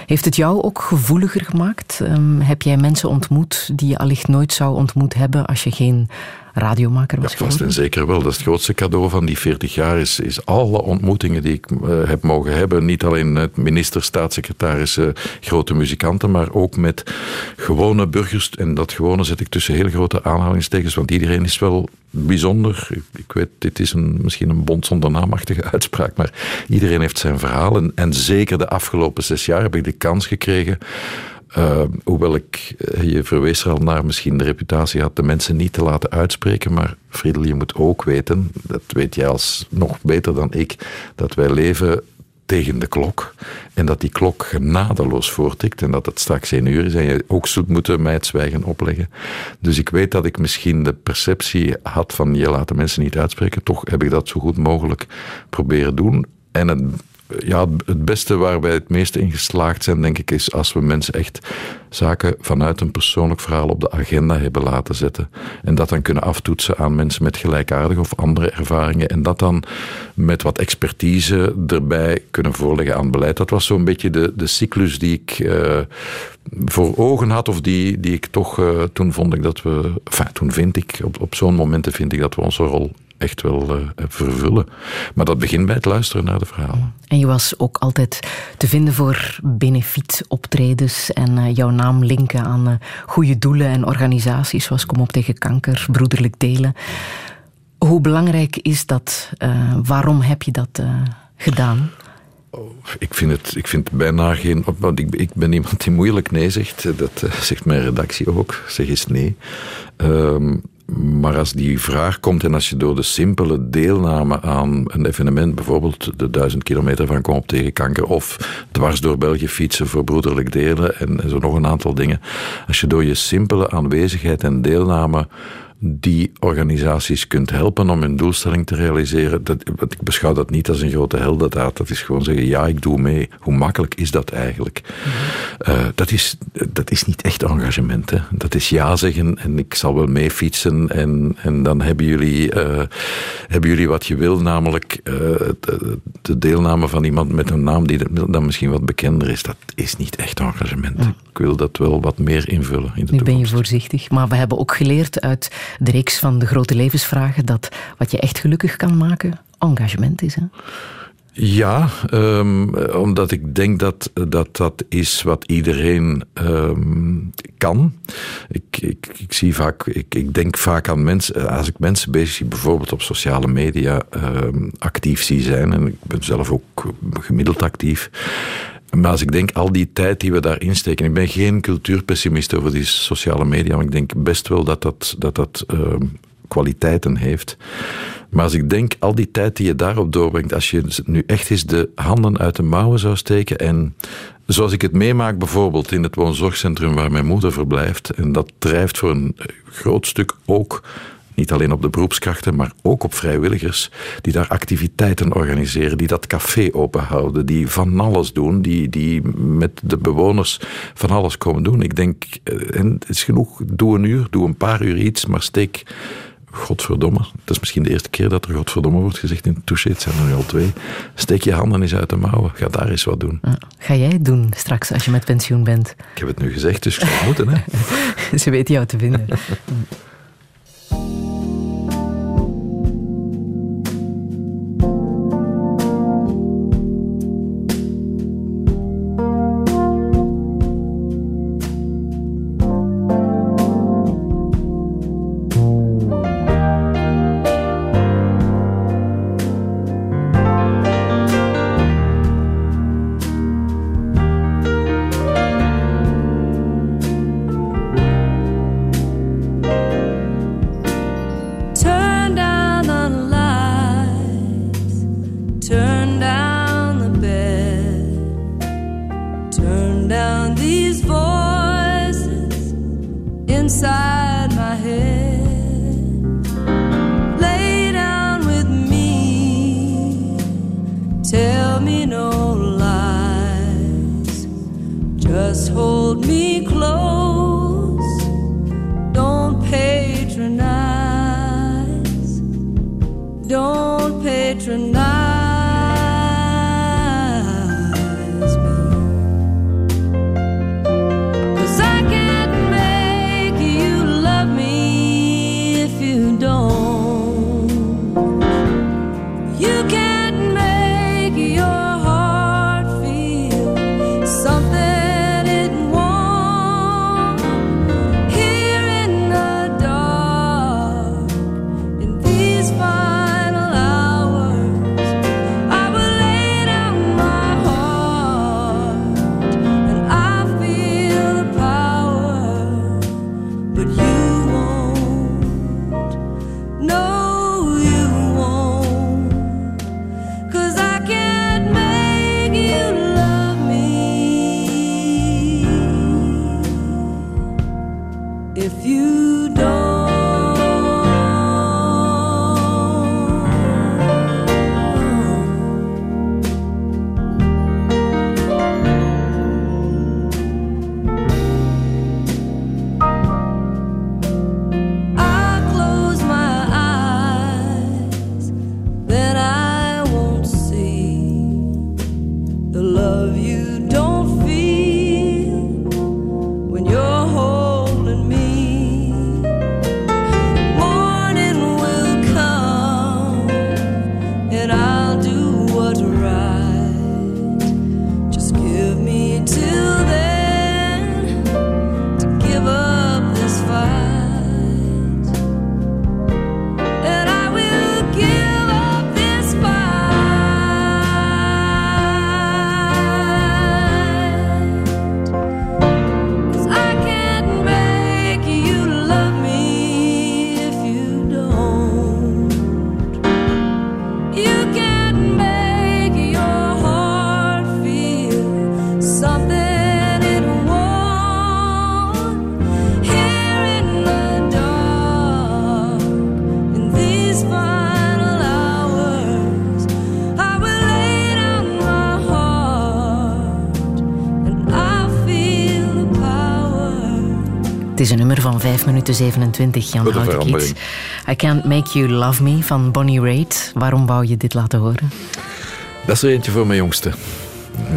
Heeft het jou ook gevoeliger gemaakt? Um, heb jij mensen ontmoet die je allicht nooit zou ontmoet hebben als je geen radiomaker was ja, vast en zeker wel. Dat is het grootste cadeau van die 40 jaar. Is, is alle ontmoetingen die ik uh, heb mogen hebben. Niet alleen met minister, staatssecretarissen, grote muzikanten, maar ook met gewone burgers. En dat gewone zet ik tussen heel grote aanhalingstekens, want iedereen is wel bijzonder. Ik, weet, dit is een, misschien een bond zonder naamachtige (laughs) uitspraak, maar iedereen heeft zijn verhaal. En, en zeker de afgelopen zes jaar heb ik de kans gekregen uh, hoewel ik, eh, je verwees er al naar, misschien de reputatie had de mensen niet te laten uitspreken. Maar Friedel, je moet ook weten, dat weet jij als nog beter dan ik, dat wij leven tegen de klok. En dat die klok genadeloos voortikt en dat het straks één uur is en je ook zult moeten mij het zwijgen opleggen. Dus ik weet dat ik misschien de perceptie had van je laat de mensen niet uitspreken. Toch heb ik dat zo goed mogelijk proberen doen. En het ja, het beste waar wij het meeste in geslaagd zijn, denk ik, is als we mensen echt zaken vanuit een persoonlijk verhaal op de agenda hebben laten zetten. En dat dan kunnen aftoetsen aan mensen met gelijkaardige of andere ervaringen. En dat dan met wat expertise erbij kunnen voorleggen aan beleid. Dat was zo'n beetje de, de cyclus die ik uh, voor ogen had, of die, die ik toch, uh, toen vond ik dat we, enfin, toen vind ik, op, op zo'n momenten vind ik dat we onze rol echt wel uh, vervullen. Maar dat begint bij het luisteren naar de verhalen. En je was ook altijd te vinden voor benefietoptredens en uh, jouw naam linken aan uh, goede doelen en organisaties zoals Kom op tegen kanker, Broederlijk Delen. Hoe belangrijk is dat? waarom heb je dat gedaan? Oh, ik vind het ik vind bijna geen. Want ik, ik ben iemand die moeilijk nee zegt. Dat zegt mijn redactie ook. Zeg eens nee. Um, Maar als die vraag komt en als je door de simpele deelname aan een evenement, bijvoorbeeld de duizend kilometer van Kom op tegen kanker, of dwars door België fietsen voor broederlijk delen en, en zo nog een aantal dingen. Als je door je simpele aanwezigheid en deelname die organisaties kunt helpen om hun doelstelling te realiseren. Dat, ik beschouw dat niet als een grote heldendaad. Dat is gewoon zeggen, ja, ik doe mee. Hoe makkelijk is dat eigenlijk? Uh, dat, is, dat is niet echt engagement. Hè. Dat is ja zeggen en ik zal wel mee fietsen en, en dan hebben jullie, uh, hebben jullie wat je wil, namelijk uh, de deelname van iemand met een naam die dan misschien wat bekender is. Dat is niet echt engagement. Ja. Ik wil dat wel wat meer invullen in de nu toekomst. ben je voorzichtig, maar we hebben ook geleerd uit de reeks van de grote levensvragen dat wat je echt gelukkig kan maken, engagement is. Hè? Ja, um, omdat ik denk dat, dat dat is wat iedereen um, kan. Ik, ik, ik, zie vaak, ik, ik denk vaak aan mensen, als ik mensen bezig zie, bijvoorbeeld op sociale media um, actief zie zijn, en ik ben zelf ook gemiddeld actief. Maar als ik denk, al die tijd die we daarin steken. Ik ben geen cultuurpessimist over die sociale media, maar ik denk best wel dat dat, dat, dat uh, kwaliteiten heeft. Maar als ik denk, al die tijd die je daarop doorbrengt, als je nu echt eens de handen uit de mouwen zou steken en zoals ik het meemaak bijvoorbeeld in het woonzorgcentrum waar mijn moeder verblijft, en dat drijft voor een groot stuk ook niet alleen op de beroepskrachten, maar ook op vrijwilligers die daar activiteiten organiseren, die dat café openhouden, die van alles doen, die, die met de bewoners van alles komen doen. Ik denk, en het is genoeg, doe een uur, doe een paar uur iets, maar steek godverdomme, dat is misschien de eerste keer dat er godverdomme wordt gezegd in Touché, het zijn er nu al twee. Steek je handen eens uit de mouwen, ga daar eens wat doen. Ga jij het doen straks als je met pensioen bent? Ik heb het nu gezegd, dus ik moeten. Hè? (laughs) Ze weten jou te vinden. (laughs) Bye. Nummer van 5 minuten 27, Jan verandering. I Can't Make You Love Me van Bonnie Raitt. Waarom wou je dit laten horen? Dat is er eentje voor mijn jongste.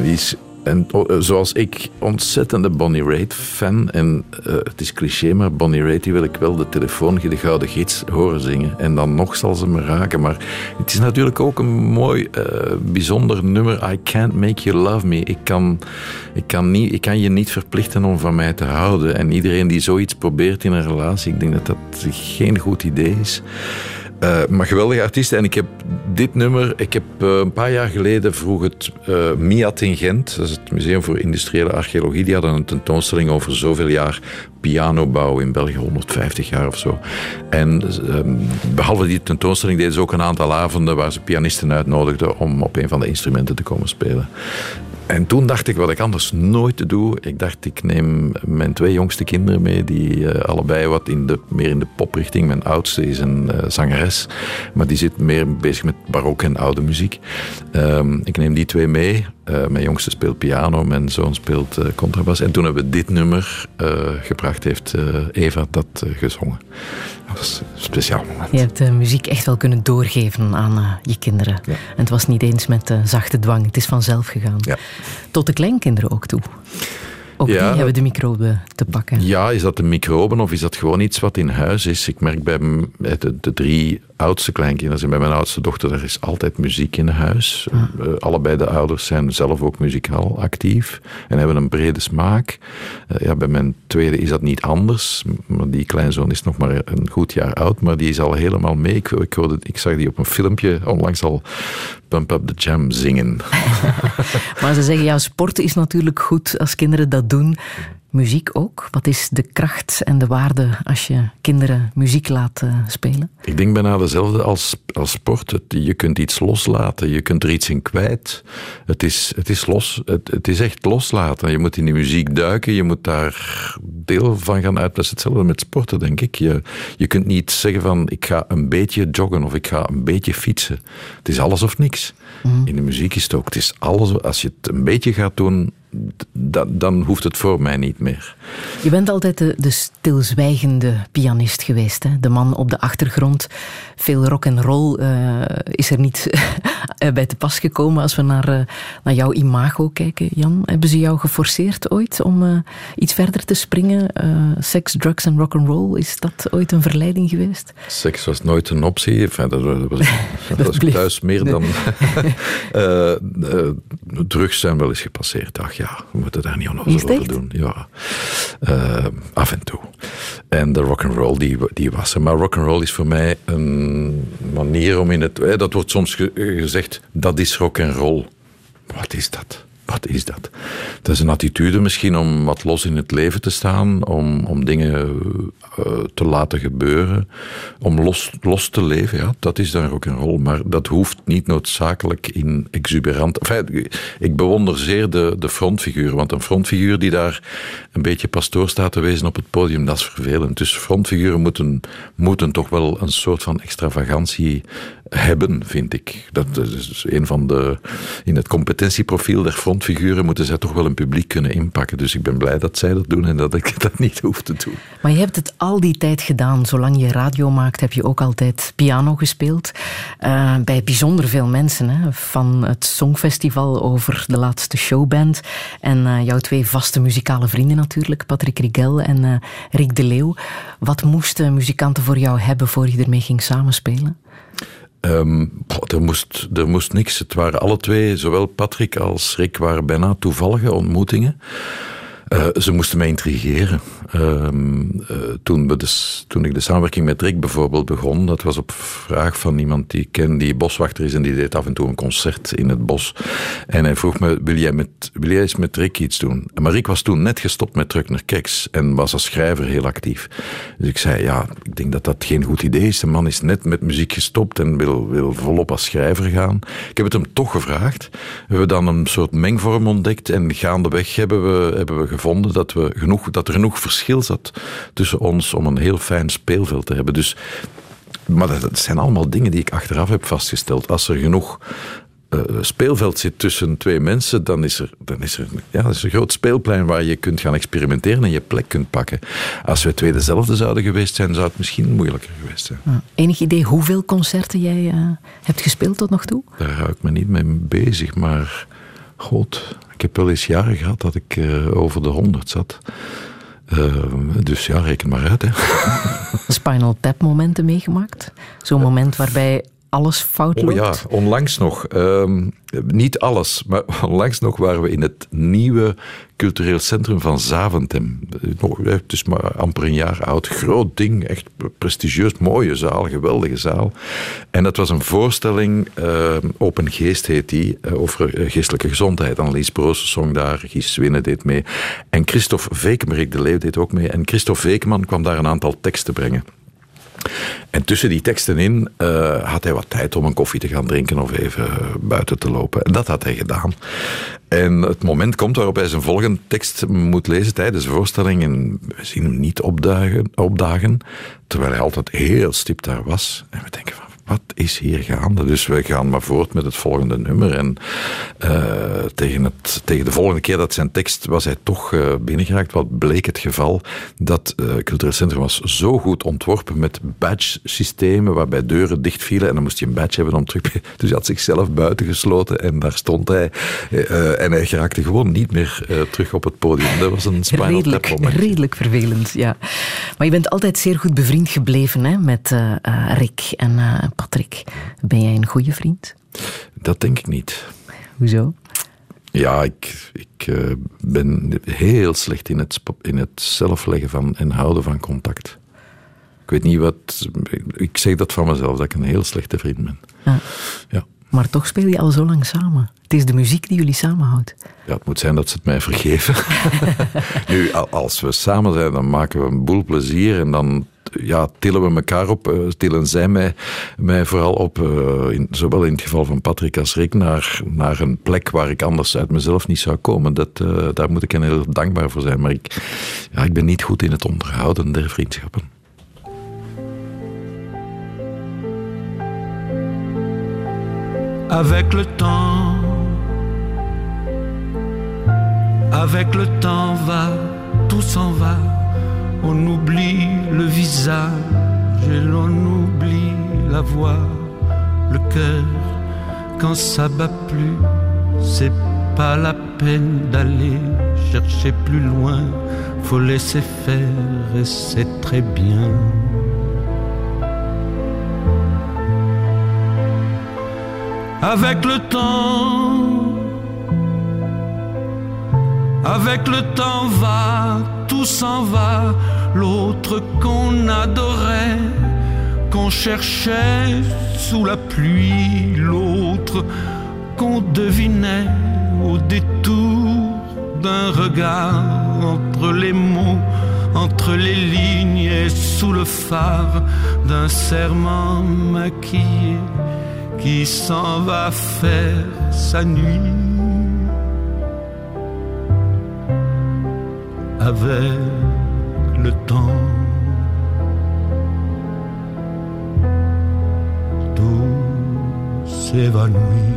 Die is, en, oh, zoals ik, ontzettende Bonnie Raitt-fan. En eh, het is cliché, maar Bonnie Raitt die wil ik wel de telefoon, de Gouden Gids, horen zingen. En dan nog zal ze me raken. Maar het is natuurlijk ook een mooi, eh, bijzonder nummer. I can't make you love me. Ik kan, ik, kan niet, ik kan je niet verplichten om van mij te houden. En iedereen die zoiets probeert in een relatie, ik denk dat dat geen goed idee is. Uh, maar geweldige artiesten. En ik heb dit nummer, ik heb uh, een paar jaar geleden vroeg het uh, MIAT in Gent, dat is het Museum voor Industriële Archeologie, die hadden een tentoonstelling over zoveel jaar pianobouw in België, 150 jaar of zo. En um, behalve die tentoonstelling deden ze ook een aantal avonden waar ze pianisten uitnodigden om op een van de instrumenten te komen spelen. En toen dacht ik wat ik anders nooit doe. Ik dacht, ik neem mijn twee jongste kinderen mee, die uh, allebei wat in de, meer in de poprichting. Mijn oudste is een uh, zangeres, maar die zit meer bezig met barok en oude muziek. Um, ik neem die twee mee. Uh, mijn jongste speelt piano, mijn zoon speelt contrabas. En toen hebben we dit nummer gebracht, heeft Eva dat gezongen. Dat was een speciaal moment. Je hebt de muziek echt wel kunnen doorgeven aan je kinderen. Ja. En het was niet eens met zachte dwang, het is vanzelf gegaan. Ja. Tot de kleinkinderen ook toe. Ook Ja, die hebben de microben te pakken. Ja, is dat de microben of is dat gewoon iets wat in huis is? Ik merk bij de, de drie oudste kleinkinderen en bij mijn oudste dochter, er is altijd muziek in huis. Uh, allebei de ouders zijn zelf ook muzikaal actief en hebben een brede smaak. Uh, ja, bij mijn tweede is dat niet anders. Maar die kleinzoon is nog maar een goed jaar oud, maar die is al helemaal mee. Ik, ik, hoorde, ik zag die op een filmpje onlangs al Pump Up the Jam zingen. (laughs) maar ze zeggen, ja, sporten is natuurlijk goed als kinderen dat doen. Muziek ook? Wat is de kracht en de waarde als je kinderen muziek laat uh, spelen? Ik denk bijna dezelfde als, als sport. Het, je kunt iets loslaten, je kunt er iets in kwijt. Het is, het is, los, het, het is echt loslaten. Je moet in die muziek duiken, je moet daar deel van gaan uit. Dat is hetzelfde met sporten, denk ik. Je, je kunt niet zeggen van ik ga een beetje joggen of ik ga een beetje fietsen. Het is alles of niks. Mm. In de muziek is het ook. Het is alles, als je het een beetje gaat doen, dan, dan hoeft het voor mij niet meer. Je bent altijd de, de stilzwijgende pianist geweest. Hè? De man op de achtergrond. Veel rock en roll uh, is er niet (laughs) bij te pas gekomen als we naar, uh, naar jouw imago kijken, Jan. Hebben ze jou geforceerd ooit om uh, iets verder te springen? seks, drugs en rock and roll, is dat ooit een verleiding geweest? Seks was nooit een optie. Enfin, dat, was, dat, (laughs) dat was thuis meer nee. dan. (laughs) drugs zijn wel eens gepasseerd. Ach ja, we moeten daar niet onnozel over doen. Ja, uh, af en toe. En de rock and roll die, die was er. Maar rock and roll is voor mij een manier om in het. Eh, dat wordt soms ge, gezegd, dat is rock and roll. Wat is dat? Wat is dat? Dat is een attitude misschien om wat los in het leven te staan, om, om dingen uh, te laten gebeuren, om los, los te leven. Ja, dat is dan ook een rol, maar dat hoeft niet noodzakelijk in exuberant. Ik bewonder zeer de, de frontfiguur, want een frontfiguur die daar een beetje pastoor staat te wezen op het podium, dat is vervelend. Dus frontfiguren moeten, moeten toch wel een soort van extravagantie hebben, vind ik. Dat is een van de. In het competentieprofiel der frontfiguren moeten zij toch wel een publiek kunnen inpakken. Dus ik ben blij dat zij dat doen en dat ik (laughs) dat niet hoef te doen. Maar je hebt het al die tijd gedaan. Zolang je radio maakt, heb je ook altijd piano gespeeld. Uh, bij bijzonder veel mensen. Hè? Van het Songfestival over de laatste showband. En uh, jouw twee vaste muzikale vrienden natuurlijk, Patrick Rigel en uh, Rick de Leeuw. Wat moesten muzikanten voor jou hebben voor je ermee ging samenspelen? Um, er, moest, er moest niks. Het waren alle twee, zowel Patrick als Rick, waren bijna toevallige ontmoetingen. Uh, ze moesten mij intrigeren. Um, uh, toen, we de, toen ik de samenwerking met Rick bijvoorbeeld begon, dat was op vraag van iemand die ik ken, die boswachter is en die deed af en toe een concert in het bos. En hij vroeg me, wil jij, met, wil eens met Rick iets doen? Maar Rick was toen net gestopt met Truck naar Keks en was als schrijver heel actief. Dus ik zei, ja, ik denk dat dat geen goed idee is. De man is net met muziek gestopt en wil, wil volop als schrijver gaan. Ik heb het hem toch gevraagd. We hebben dan een soort mengvorm ontdekt en gaandeweg hebben we, hebben we gevonden dat, we genoeg, dat er genoeg verschil zat tussen ons om een heel fijn speelveld te hebben. Dus, maar dat zijn allemaal dingen die ik achteraf heb vastgesteld. Als er genoeg eh, speelveld zit tussen twee mensen, dan is, er, dan is er ja, dat is een groot speelplein waar je kunt gaan experimenteren en je plek kunt pakken. Als we twee dezelfde zouden geweest zijn, zou het misschien moeilijker geweest zijn. Enig idee hoeveel concerten jij eh, hebt gespeeld tot nog toe? Daar hou ik me niet mee bezig, maar god, ik heb wel eens jaren gehad dat ik eh, over de honderd zat. Uh, dus ja, reken maar uit. Hè. Spinal Tap momenten meegemaakt? Zo'n moment waarbij alles fout loopt? Oh ja, onlangs nog. Um, niet alles, maar (laughs) onlangs nog waren we in het nieuwe cultureel centrum van Zaventem. Het is maar amper een jaar oud. Groot ding, echt prestigieus, mooie zaal, geweldige zaal. En dat was een voorstelling, uh, Open Geest heet die, uh, over geestelijke gezondheid. Annelies Broos zong daar, Gies Swinnen deed mee. En Christophe Vekemerik de Leeuw deed ook mee. En Christophe Vekeman kwam daar een aantal teksten brengen. En tussen die teksten in uh, had hij wat tijd om een koffie te gaan drinken of even buiten te lopen. En dat had hij gedaan. En het moment komt waarop hij zijn volgende tekst moet lezen tijdens de voorstelling. En we zien hem niet opdagen, opdagen terwijl hij altijd heel stipt daar was. En we denken van, wat is hier gaande? Dus we gaan maar voort met het volgende nummer. En uh, tegen, het, tegen de volgende keer dat zijn tekst was hij toch uh, binnengeraakt. Wat bleek het geval? Dat uh, Cultureel Centrum was zo goed ontworpen met badge-systemen waarbij deuren dicht vielen. En dan moest je een badge hebben om terug... (laughs) Dus hij had zichzelf buitengesloten en daar stond hij. en hij geraakte gewoon niet meer terug op het podium. Dat was een spinal redelijk, tap moment. Redelijk vervelend, ja. Maar je bent altijd zeer goed bevriend gebleven hè, met Rick en Patrick, ben jij een goede vriend? Dat denk ik niet. Hoezo? Ja, ik, ik uh, ben heel slecht in het, in het zelf leggen van en houden van contact. Ik weet niet wat. Ik zeg dat van mezelf, dat ik een heel slechte vriend ben. Ja. Maar toch speel je al zo lang samen. Het is de muziek die jullie samenhoudt. Ja, het moet zijn dat ze het mij vergeven. (laughs) nu, als we samen zijn, dan maken we een boel plezier en dan ja, tillen we elkaar op, uh, tillen zij mij, mij vooral op, uh, in, zowel in het geval van Patrick als Rick, naar, naar een plek waar ik anders uit mezelf niet zou komen. Dat, uh, daar moet ik hen heel dankbaar voor zijn. Maar ik, ja, ik ben niet goed in het onderhouden der vriendschappen. Avec le temps, avec le temps va, tout s'en va. On oublie le visage et l'on oublie la voix, le cœur. Quand ça bat plus, c'est pas la peine d'aller chercher plus loin. Faut laisser faire et c'est très bien. Avec le temps, avec le temps va, tout s'en va, l'autre qu'on adorait, qu'on cherchait sous la pluie, l'autre qu'on devinait au détour d'un regard entre les mots, entre les lignes et sous le phare d'un serment maquillé qui s'en va faire sa nuit. avec le temps. Tout s'évanouit.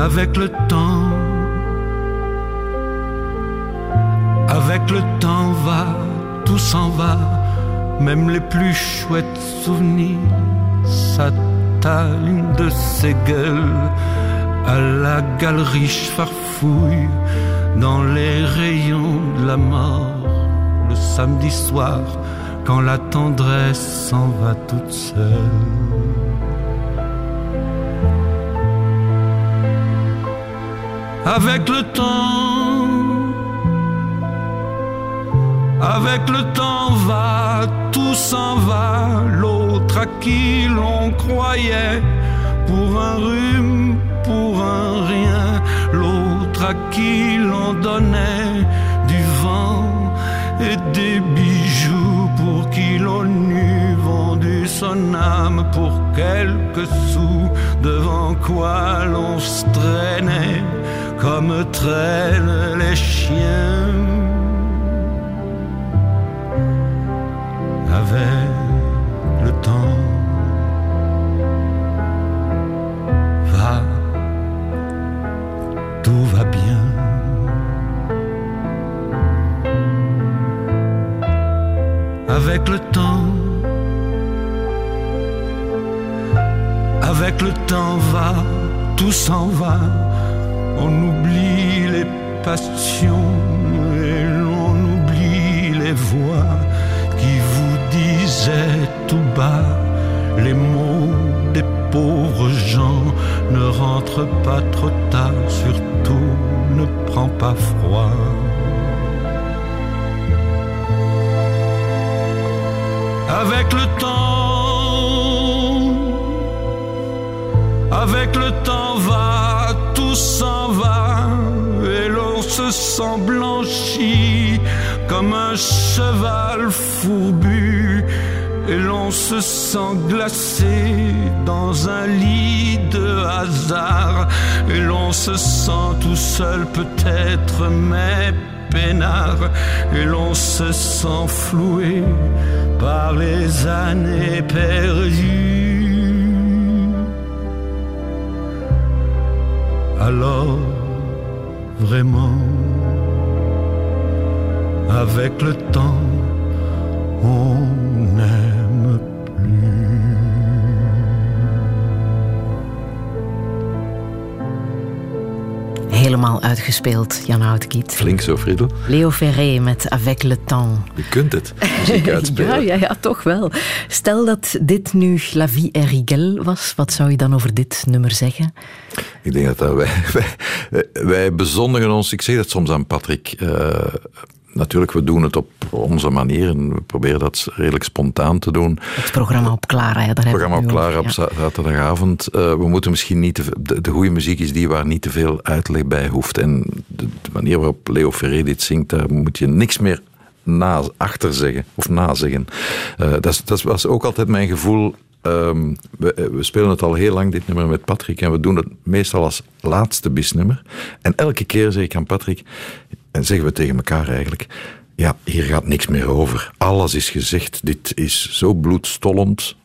Avec le temps, avec le temps va, tout s'en va, même les plus chouettes souvenirs s'atteignent de ces gueules à la galerie farfouille dans les rayons de la mort le samedi soir quand la tendresse s'en va toute seule. Avec le temps, avec le temps va, tout s'en va, l'autre à qui l'on croyait pour un rhume pour un rien, l'autre à qui l'on donnait du vent et des bijoux pour qui l'on eût vendu son âme pour quelques sous, devant quoi l'on se traînait comme traînent les chiens. avec le temps. Va, tout va bien. Avec le temps, avec le temps va, tout s'en va, on oublie les passions les mots des pauvres gens. Ne rentre pas trop tard, surtout ne prends pas froid. Avec le temps, avec le temps va, tout s'en va, et l'on se sent blanchi comme un cheval fourbu, et l'on se sent glacé dans un lit de hasard, et l'on se sent tout seul peut-être, mais peinard, et l'on se sent floué par les années perdues. Alors, vraiment, avec le temps, on Helemaal uitgespeeld, Jan Houtkiet. Flink zo, Friedel. Leo Ferré met Avec le temps. Je kunt het, muziek (laughs) uitspelen. ja, ja, ja, toch wel. Stel dat dit nu La Vie est Rigel was, wat zou je dan over dit nummer zeggen? Ik denk dat, dat wij, (laughs) wij, wij bezondigen ons, ik zeg dat soms aan Patrick, uh, natuurlijk, we doen het op onze manier en we proberen dat redelijk spontaan te doen. Het programma op Clara, ja, daar Het programma op Clara ja. op zaterdagavond. Uh, we moeten misschien niet te, de, de goede muziek is die waar niet te veel uitleg bij hoeft. En de, de manier waarop Leo Ferré dit zingt, daar moet je niks meer na, achter zeggen of nazeggen. Uh, dat, dat was ook altijd mijn gevoel Um, we, we, spelen het al heel lang, dit nummer met Patrick. En we doen het meestal als laatste bisnummer. En elke keer zeg ik aan Patrick, en zeggen we tegen elkaar eigenlijk, ja, hier gaat niks meer over. Alles is gezegd. Dit is zo bloedstollend.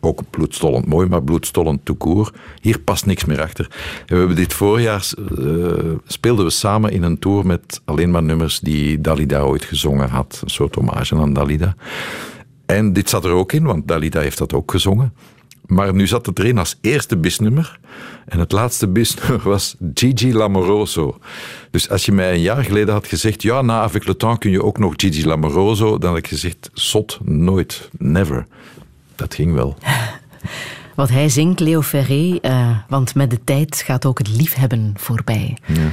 Ook bloedstollend mooi, maar bloedstollend toekoor. Hier past niks meer achter. En we hebben dit voorjaar uh, speelden we samen in een tour met alleen maar nummers die Dalida ooit gezongen had. Een soort hommage aan Dalida. En dit zat er ook in, want Dalida heeft dat ook gezongen. Maar nu zat het erin als eerste bisnummer. En het laatste bisnummer (laughs) was Gigi Lamoroso. Dus als je mij een jaar geleden had gezegd... ja, na Avec le temps kun je ook nog Gigi Lamoroso... dan had ik gezegd, zot, nooit, never. Dat ging wel. (laughs) Wat hij zingt, Leo Ferré... Uh, want met de tijd gaat ook het liefhebben voorbij. Ja.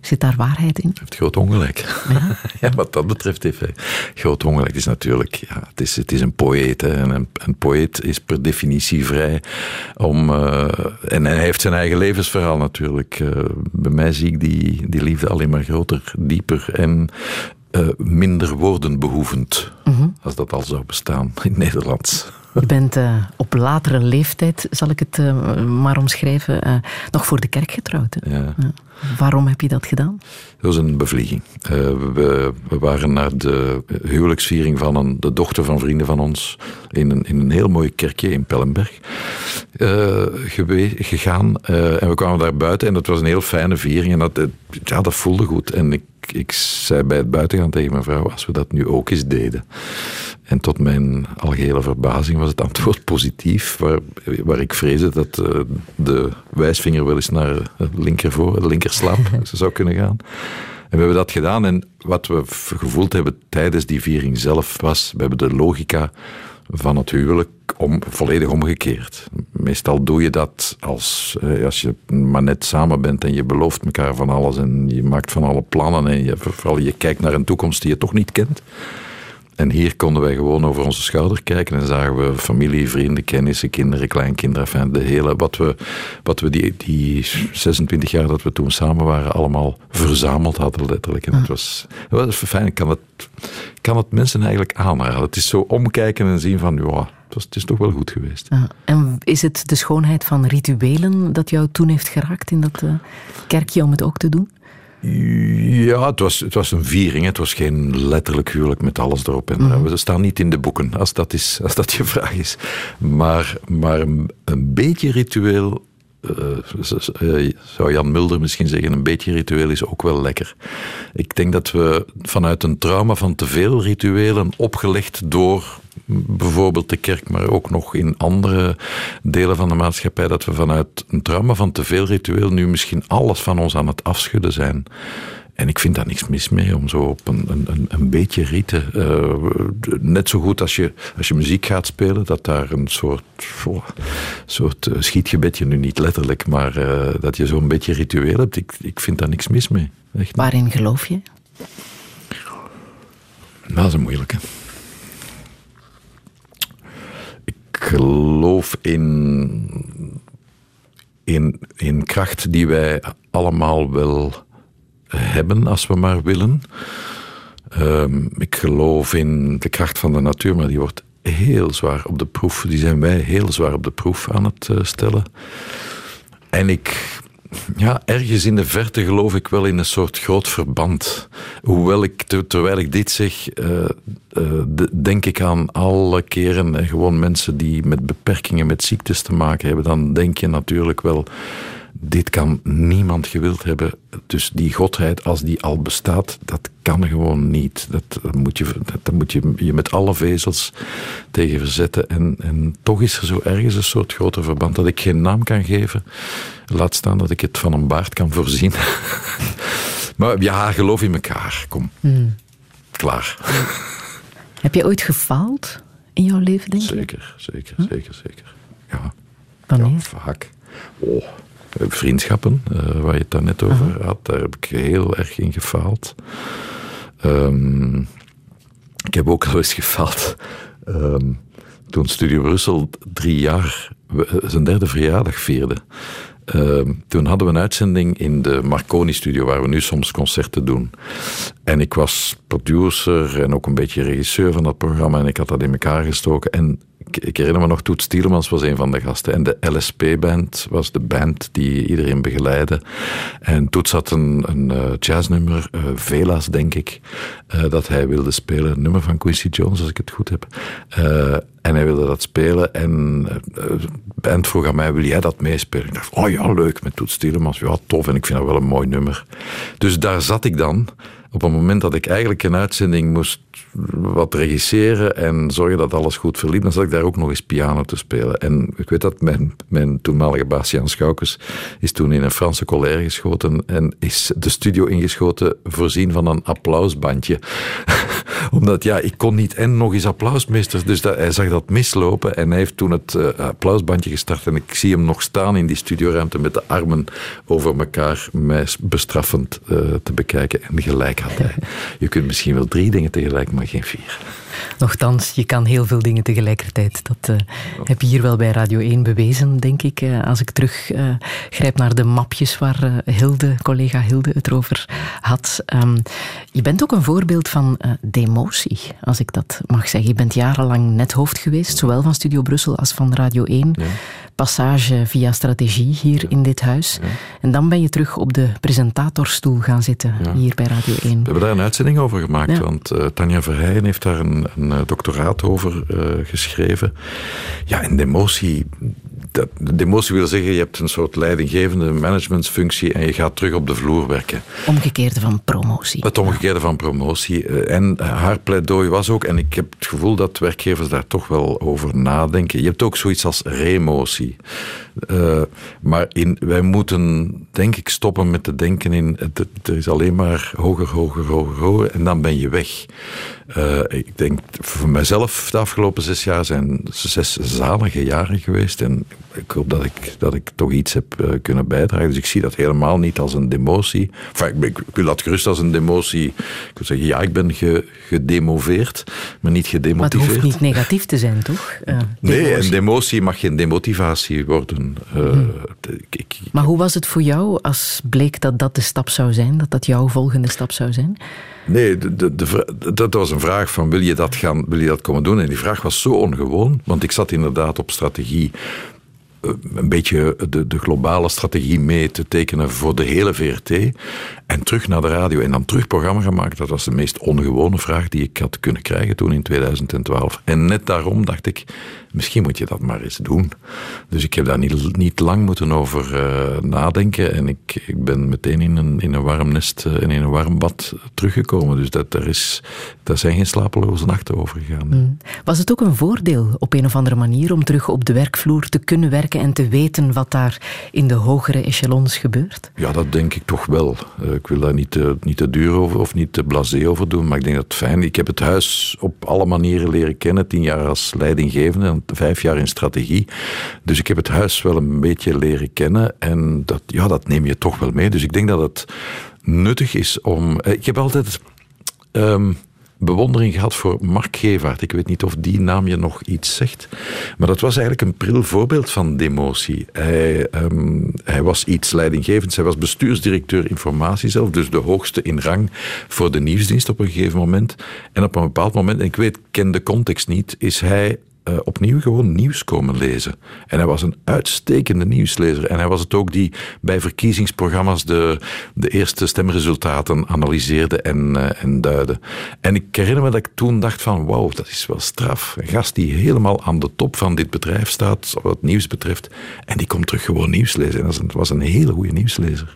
Zit daar waarheid in? Hij heeft groot ongelijk. Ja? (laughs) ja, wat dat betreft heeft hij groot ongelijk. Het is natuurlijk, ja, het is, het is een poëet. Hè. En een, een poëet is per definitie vrij om... Uh, en hij heeft zijn eigen levensverhaal natuurlijk. Uh, bij mij zie ik die, die liefde alleen maar groter, dieper en uh, minder woordenbehoevend. Mm -hmm. Als dat al zou bestaan in het Nederlands. Je bent uh, op latere leeftijd, zal ik het uh, maar omschrijven, uh, nog voor de kerk getrouwd. Hè? Ja. Waarom heb je dat gedaan? Dat was een bevlieging. We, we, waren naar de huwelijksviering van een, de dochter van vrienden van ons in een, in een heel mooi kerkje in Pellenberg gegaan. en we kwamen daar buiten en dat was een heel fijne viering. En dat, ja, dat voelde goed. En ik, ik zei bij het buitengaan tegen mijn vrouw, als we dat nu ook eens deden. En tot mijn algehele verbazing was het antwoord positief, waar, waar ik vreesde dat uh, de wijsvinger wel eens naar het linkervoor, de linkerslaap (laughs) zou kunnen gaan. En we hebben dat gedaan en wat we gevoeld hebben tijdens die viering zelf was, we hebben de logica van het huwelijk om, volledig omgekeerd. Meestal doe je dat als, eh, als je maar net samen bent en je belooft elkaar van alles en je maakt van alle plannen en je, vooral je kijkt naar een toekomst die je toch niet kent. En hier konden wij gewoon over onze schouder kijken en zagen we familie, vrienden, kennissen, kinderen, kleinkinderen. Enfin, de hele, wat we, wat we die, die 26 jaar dat we toen samen waren, allemaal verzameld hadden, letterlijk. En het was, het was fijn. Ik kan het, kan het mensen eigenlijk aanraden. Het is zo omkijken en zien van, ja, het, was, het is toch wel goed geweest. Ja. En is het de schoonheid van rituelen dat jou toen heeft geraakt in dat uh, kerkje om het ook te doen? Ja, het was, het was een viering. Het was geen letterlijk huwelijk met alles erop en eraan. We staan niet in de boeken, als dat, is, als dat je vraag is. Maar, maar een beetje ritueel uh, zou Jan Mulder misschien zeggen, een beetje ritueel is ook wel lekker. Ik denk dat we vanuit een trauma van te veel rituelen, opgelegd door bijvoorbeeld de kerk, maar ook nog in andere delen van de maatschappij, dat we vanuit een trauma van te veel ritueel nu misschien alles van ons aan het afschudden zijn. En ik vind daar niks mis mee om zo op een, een, een beetje rieten. Uh, net zo goed als je, als je muziek gaat spelen, dat daar een soort, oh, soort uh, schietgebedje, nu niet letterlijk, maar uh, dat je zo'n beetje ritueel hebt. Ik, ik vind daar niks mis mee. Echt Waarin geloof je? Nou, dat is een moeilijke. Ik geloof in, in, in kracht die wij allemaal wel hebben als we maar willen. Um, ik geloof in de kracht van de natuur, maar die wordt heel zwaar op de proef. Die zijn wij heel zwaar op de proef aan het uh, stellen. En ik, ja, ergens in de verte geloof ik wel in een soort groot verband. Hoewel ik, terwijl ik dit zeg, uh, uh, denk ik aan alle keren en gewoon mensen die met beperkingen, met ziektes te maken hebben. Dan denk je natuurlijk wel dit kan niemand gewild hebben. Dus die godheid, als die al bestaat, dat kan gewoon niet. Dat, moet, je, dat, moet je je met alle vezels tegen verzetten. En, en toch is er zo ergens een soort groter verband dat ik geen naam kan geven. Laat staan dat ik het van een baard kan voorzien. (laughs) maar ja, geloof in elkaar. Kom. Hmm. Klaar. Heb je ooit gefaald in jouw leven, denk je? Zeker, zeker, zeker, zeker. Ja. Wanneer? Ja, vaak. Oh vriendschappen, uh, waar je het daar net over uh-huh. had, daar heb ik heel erg in gefaald. Um, ik heb ook al eens gefaald um, toen Studio Brussel drie jaar zijn derde verjaardag vierde. Uh, toen hadden we een uitzending in de Marconi-studio, waar we nu soms concerten doen. En ik was producer en ook een beetje regisseur van dat programma. En ik had dat in elkaar gestoken. En ik, herinner me nog, Toets Tielemans was een van de gasten. En de LSP-band was de band die iedereen begeleidde. En Toets had een, een uh, jazznummer, uh, Vela's denk ik, uh, dat hij wilde spelen. Een nummer van Quincy Jones, als ik het goed heb. en hij wilde dat spelen. En de band vroeg aan mij, wil jij dat meespelen? Ik dacht, oh ja, leuk, met Toets Tielemans. Ja, tof. En ik vind dat wel een mooi nummer. Dus daar zat ik dan op het moment dat ik eigenlijk een uitzending moest wat regisseren en zorgen dat alles goed verliep, dan zat ik daar ook nog eens piano te spelen. En ik weet dat mijn, mijn toenmalige baas Jan Schoukes is toen in een Franse colère geschoten en is de studio ingeschoten voorzien van een applausbandje. (laughs) Omdat ja, ik kon niet en nog eens applausmeester, dus dat, hij zag dat mislopen en hij heeft toen het uh, applausbandje gestart en ik zie hem nog staan in die studioruimte met de armen over elkaar, mij bestraffend uh, te bekijken en gelijk Je kunt misschien wel drie dingen tegelijk maar geen vier. Nochtans, je kan heel veel dingen tegelijkertijd. Dat uh, heb je hier wel bij Radio 1 bewezen, denk ik. Uh, als ik teruggrijp uh, naar de mapjes waar Hilde, collega Hilde het over had. Um, je bent ook een voorbeeld van demotie, als ik dat mag zeggen. Je bent jarenlang net hoofd geweest, zowel van Studio Brussel als van Radio 1. Ja. Passage via strategie hier in dit huis. Ja. En dan ben je terug op de presentatorstoel gaan zitten, hier bij Radio 1. We hebben daar een uitzending over gemaakt, want Tanja Verheijen heeft daar een een eh, doctoraat over uh, geschreven. Ja, en demotie, dat, demotie wil zeggen, je hebt een soort leidinggevende managementsfunctie en je gaat terug op de vloer werken. Omgekeerde van promotie. Het omgekeerde van promotie. Eh, en haar pleidooi was ook, en ik heb het gevoel dat werkgevers daar toch wel over nadenken. Je hebt ook zoiets als remotie. Uh, maar in, wij moeten, denk ik, stoppen met te denken in. Er is alleen maar hoger, hoger, hoger, hoger. En dan ben je weg. Uh, ik denk voor mijzelf, de afgelopen zes jaar zijn zes zalige jaren geweest. En ik hoop dat ik, dat ik toch iets heb uh, kunnen bijdragen. Dus ik zie dat helemaal niet als een demotie. Enfin, ik, ik, wil dat gerust als een demotie. Ik wil zeggen, ja, ik ben ge, gedemoveerd, maar niet gedemotiveerd. Maar het hoeft niet negatief te zijn, toch? Nee, een demotie mag geen demotivatie worden. Hmm. Ik, maar hoe was het voor jou als bleek dat dat de stap zou zijn? Dat dat jouw volgende stap zou zijn? Nee, de, de, de, dat was een vraag van wil je, dat gaan, wil je dat komen doen? En die vraag was zo ongewoon, want ik zat inderdaad op strategie eh, een beetje de, de globale strategie mee te tekenen voor de hele VRT. En terug naar de radio en dan terug programma gemaakt. Dat was de meest ongewone vraag die ik had kunnen krijgen toen in 2012. En net daarom dacht ik, misschien moet je dat maar eens doen. Dus ik heb daar niet, niet lang moeten over uh, nadenken. En ik, ik ben meteen in een, in een warm nest uh, en in een warm bad teruggekomen. Dus dat, daar, is, daar zijn geen slapeloze nachten over gegaan. Mm. Was het ook een voordeel op een of andere manier om terug op de werkvloer te kunnen werken en te weten wat daar in de hogere echelons gebeurt? Ja, dat denk ik toch wel. Uh, ik wil daar niet te, niet te duur over of niet te blasé over doen, maar ik denk dat het fijn Ik heb het huis op alle manieren leren kennen. Tien jaar als leidinggevende en vijf jaar in strategie. Dus ik heb het huis wel een beetje leren kennen en dat, ja, dat neem je toch wel mee. Dus ik denk dat het nuttig is om. Ik heb altijd. Um, bewondering gehad voor Mark Gevaert. Ik weet niet of die naam je nog iets zegt. Maar dat was eigenlijk een pril voorbeeld van demotie. Hij, um, hij was iets leidinggevends. Hij was bestuursdirecteur informatie zelf, dus de hoogste in rang voor de nieuwsdienst op een gegeven moment. En op een bepaald moment, en ik weet, ken de context niet, is hij uh, opnieuw gewoon nieuws komen lezen. En hij was een uitstekende nieuwslezer. En hij was het ook die bij verkiezingsprogramma's de, de eerste stemresultaten analyseerde en, uh, en duidde. En ik herinner me dat ik toen dacht van wauw, dat is wel straf. Een gast die helemaal aan de top van dit bedrijf staat, wat nieuws betreft. En die komt terug gewoon nieuws lezen. En dat was een hele goede nieuwslezer.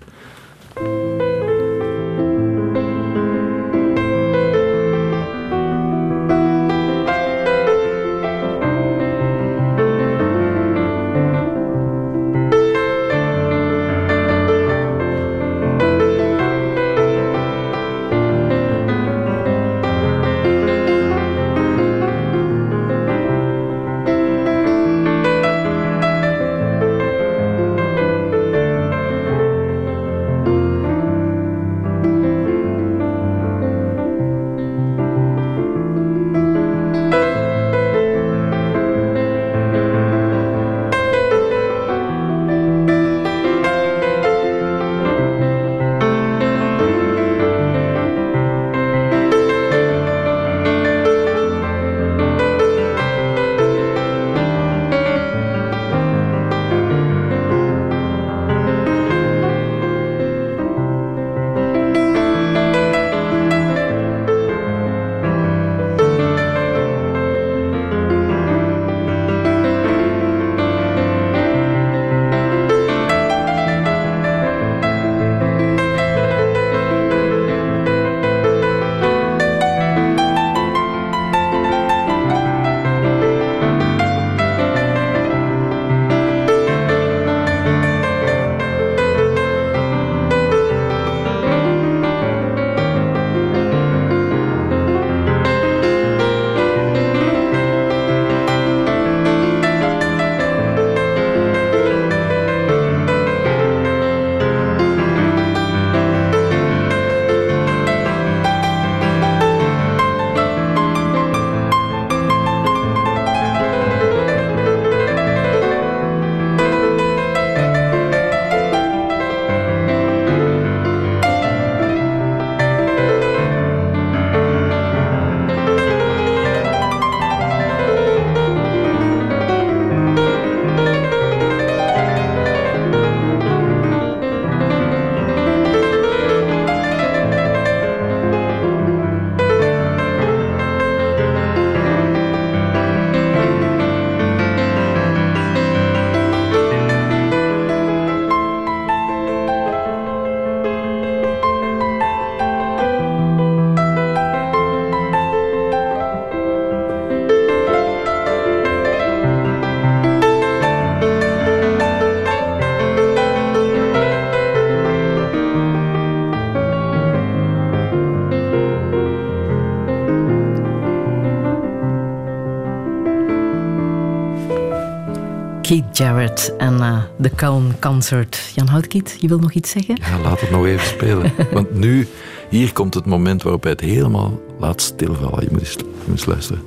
De Calm Concert. Jan Houtkiet, je wil nog iets zeggen? Ja, laat het nog even spelen. (laughs) Want nu, hier komt het moment waarop hij het helemaal laat stilvallen. Je moet eens, je moet eens luisteren.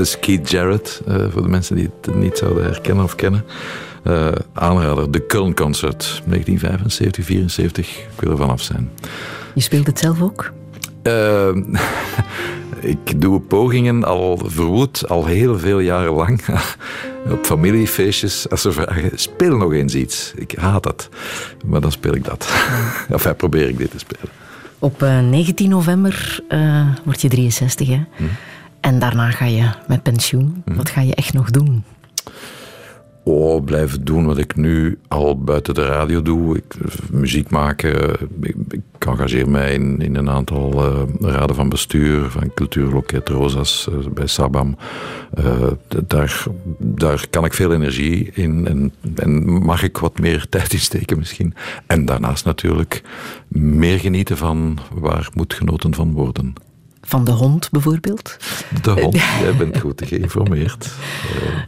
Dus Keith Jarrett, uh, voor de mensen die het niet zouden herkennen of kennen. Uh, aanrader, de Köln Concert, 1975, 74. Ik wil er vanaf zijn. Je speelt het zelf ook? Uh, (laughs) ik doe pogingen al verwoed, al heel veel jaren lang. (laughs) Op familiefeestjes, als ze vragen, speel nog eens iets. Ik haat dat. Maar dan speel ik dat. (laughs) of enfin, probeer ik dit te spelen. Op uh, 19 november uh, word je 63, hè? Hm. En daarna ga je met pensioen. Hm. Wat ga je echt nog doen? Oh, blijven doen wat ik nu al buiten de radio doe. Ik, muziek maken. Ik, ik engageer mij in, in een aantal uh, raden van bestuur van Cultuurloket Rosas uh, bij Sabam. Uh, daar, daar kan ik veel energie in en, en mag ik wat meer (laughs) tijd in steken misschien. En daarnaast natuurlijk meer genieten van waar moet genoten van worden. Van de hond bijvoorbeeld? De hond, (laughs) jij bent goed geïnformeerd. (laughs)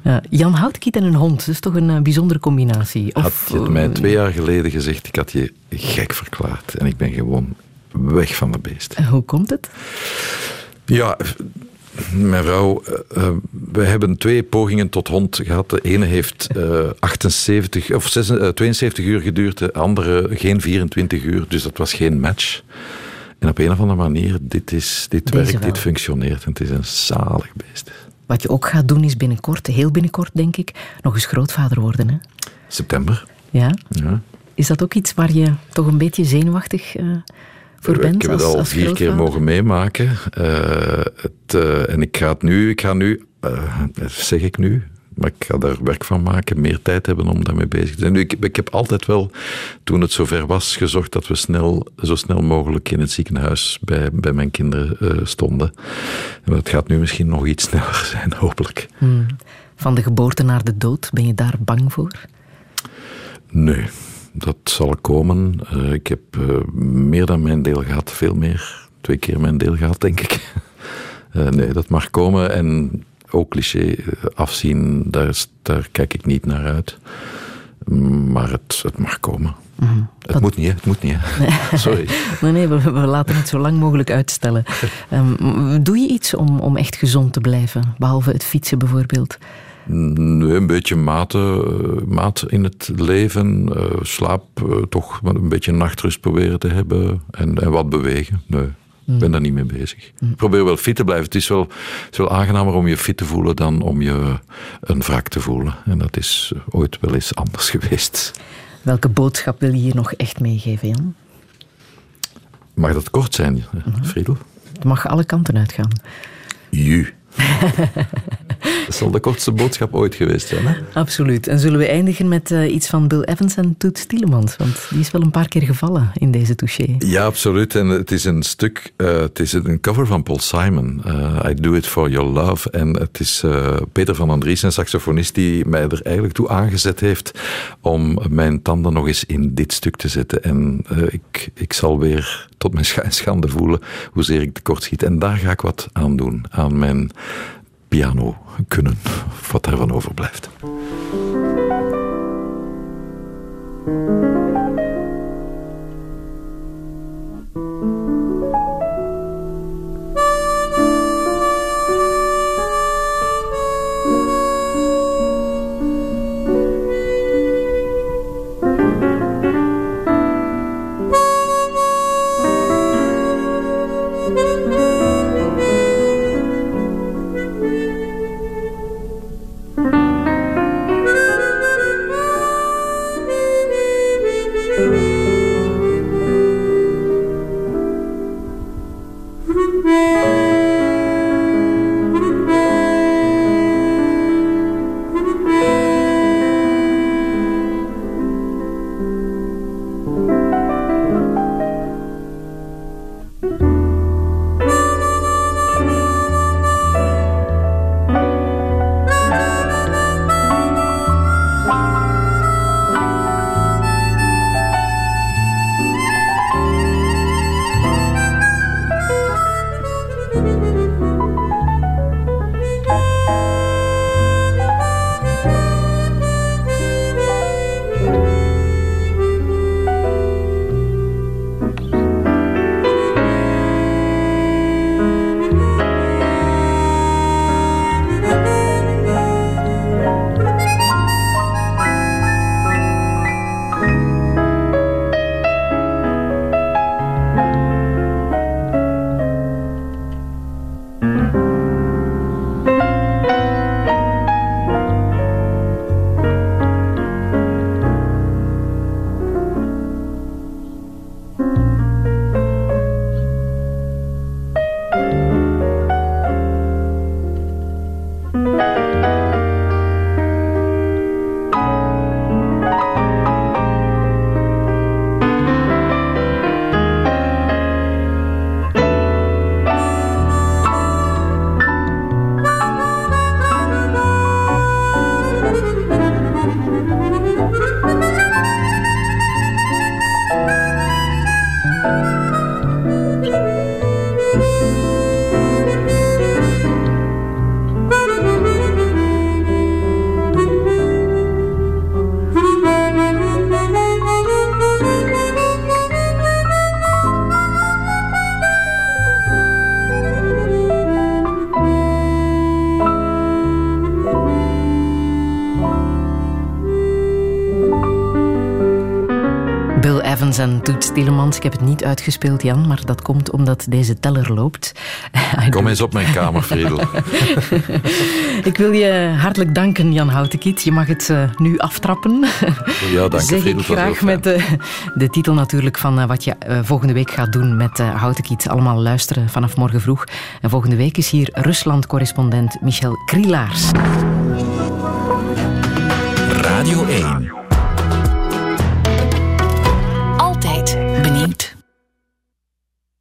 Uh, Jan Houtkiet en een hond, dat is toch een uh, bijzondere combinatie? Of, had je het mij twee jaar geleden gezegd, ik had je gek verklaard. En ik ben gewoon weg van de beest. En hoe komt het? Ja, mijn vrouw, uh, we hebben twee pogingen tot hond gehad. De ene heeft uh, 78 of 6, 72 uur geduurd, de andere geen 24 uur. Dus dat was geen match. En op een of andere manier, dit, is, dit werkt, wel. dit functioneert. En het is een zalig beest. Wat je ook gaat doen is binnenkort, heel binnenkort denk ik, nog eens grootvader worden. Hè? September. Ja? ja. Is dat ook iets waar je toch een beetje zenuwachtig uh, voor bent? Ik heb het al vier keer mogen meemaken. Uh, het, uh, en ik ga het nu, ik ga nu, zeg ik nu, maar ik ga daar werk van maken, meer tijd hebben om daarmee bezig te zijn. Nu, ik, ik heb altijd wel, toen het zover was, gezorgd dat we snel, zo snel mogelijk in het ziekenhuis bij, bij mijn kinderen uh, stonden. En dat gaat nu misschien nog iets (laughs) sneller zijn, hopelijk. Hmm. Van de geboorte naar de dood, ben je daar bang voor? Nee, dat zal komen. Uh, ik heb uh, meer dan mijn deel gehad, veel meer. Twee keer mijn deel gehad, denk ik. (laughs) nee, dat mag komen en ook cliché afzien, daar, daar, kijk ik niet naar uit. Maar het, het mag komen. Mm -hmm. Het moet niet, hè? het moet niet. Hè? (laughs) Sorry. nee, nee, we, we, laten het zo lang mogelijk uitstellen. Um, (laughs) doe je iets om, om echt gezond te blijven, behalve het fietsen bijvoorbeeld? Nee, een beetje mate, maat in het leven. Uh, slaap, uh, toch een beetje nachtrust proberen te hebben. En, en wat bewegen. Nee. Ik ben daar niet mee bezig. Ik probeer wel fit te blijven. Het is wel, het is wel aangenamer om je fit te voelen dan om je een wrak te voelen. En dat is ooit wel eens anders (laughs) geweest. Welke boodschap wil je hier nog echt meegeven, Jan? Mag dat kort zijn, Friedel? Het mag alle kanten uitgaan. Ju. (laughs) Dat zal de kortste boodschap ooit geweest zijn. Hè? Absoluut. En zullen we eindigen met uh, iets van Bill Evans en Toet Tielemans? Want die is wel een paar keer gevallen in deze touché. Ja, absoluut. En het is een stuk, uh, het is een cover van Paul Simon. Uh, I Do It For Your Love. En het is Peter van Andries, een saxofonist, die mij er eigenlijk toe aangezet heeft om mijn tanden nog eens in dit stuk te zetten. En ik, ik zal weer tot mijn schande voelen hoezeer ik tekort schiet. En daar ga ik wat aan doen, aan mijn piano kunnen, wat daarvan overblijft. Ik heb het niet uitgespeeld, Jan, maar dat komt omdat deze teller loopt. (laughs) Kom eens op mijn kamer, Friedel. (laughs) ik wil je hartelijk danken, Jan Houtenkiet. Je mag het uh, nu aftrappen. Ja, dank zeg Friedel. graag met de, de, titel natuurlijk van uh, wat je volgende week gaat doen met Houtenkiet. Allemaal luisteren vanaf morgen vroeg. En volgende week is hier Rusland-correspondent Michel Krielaars.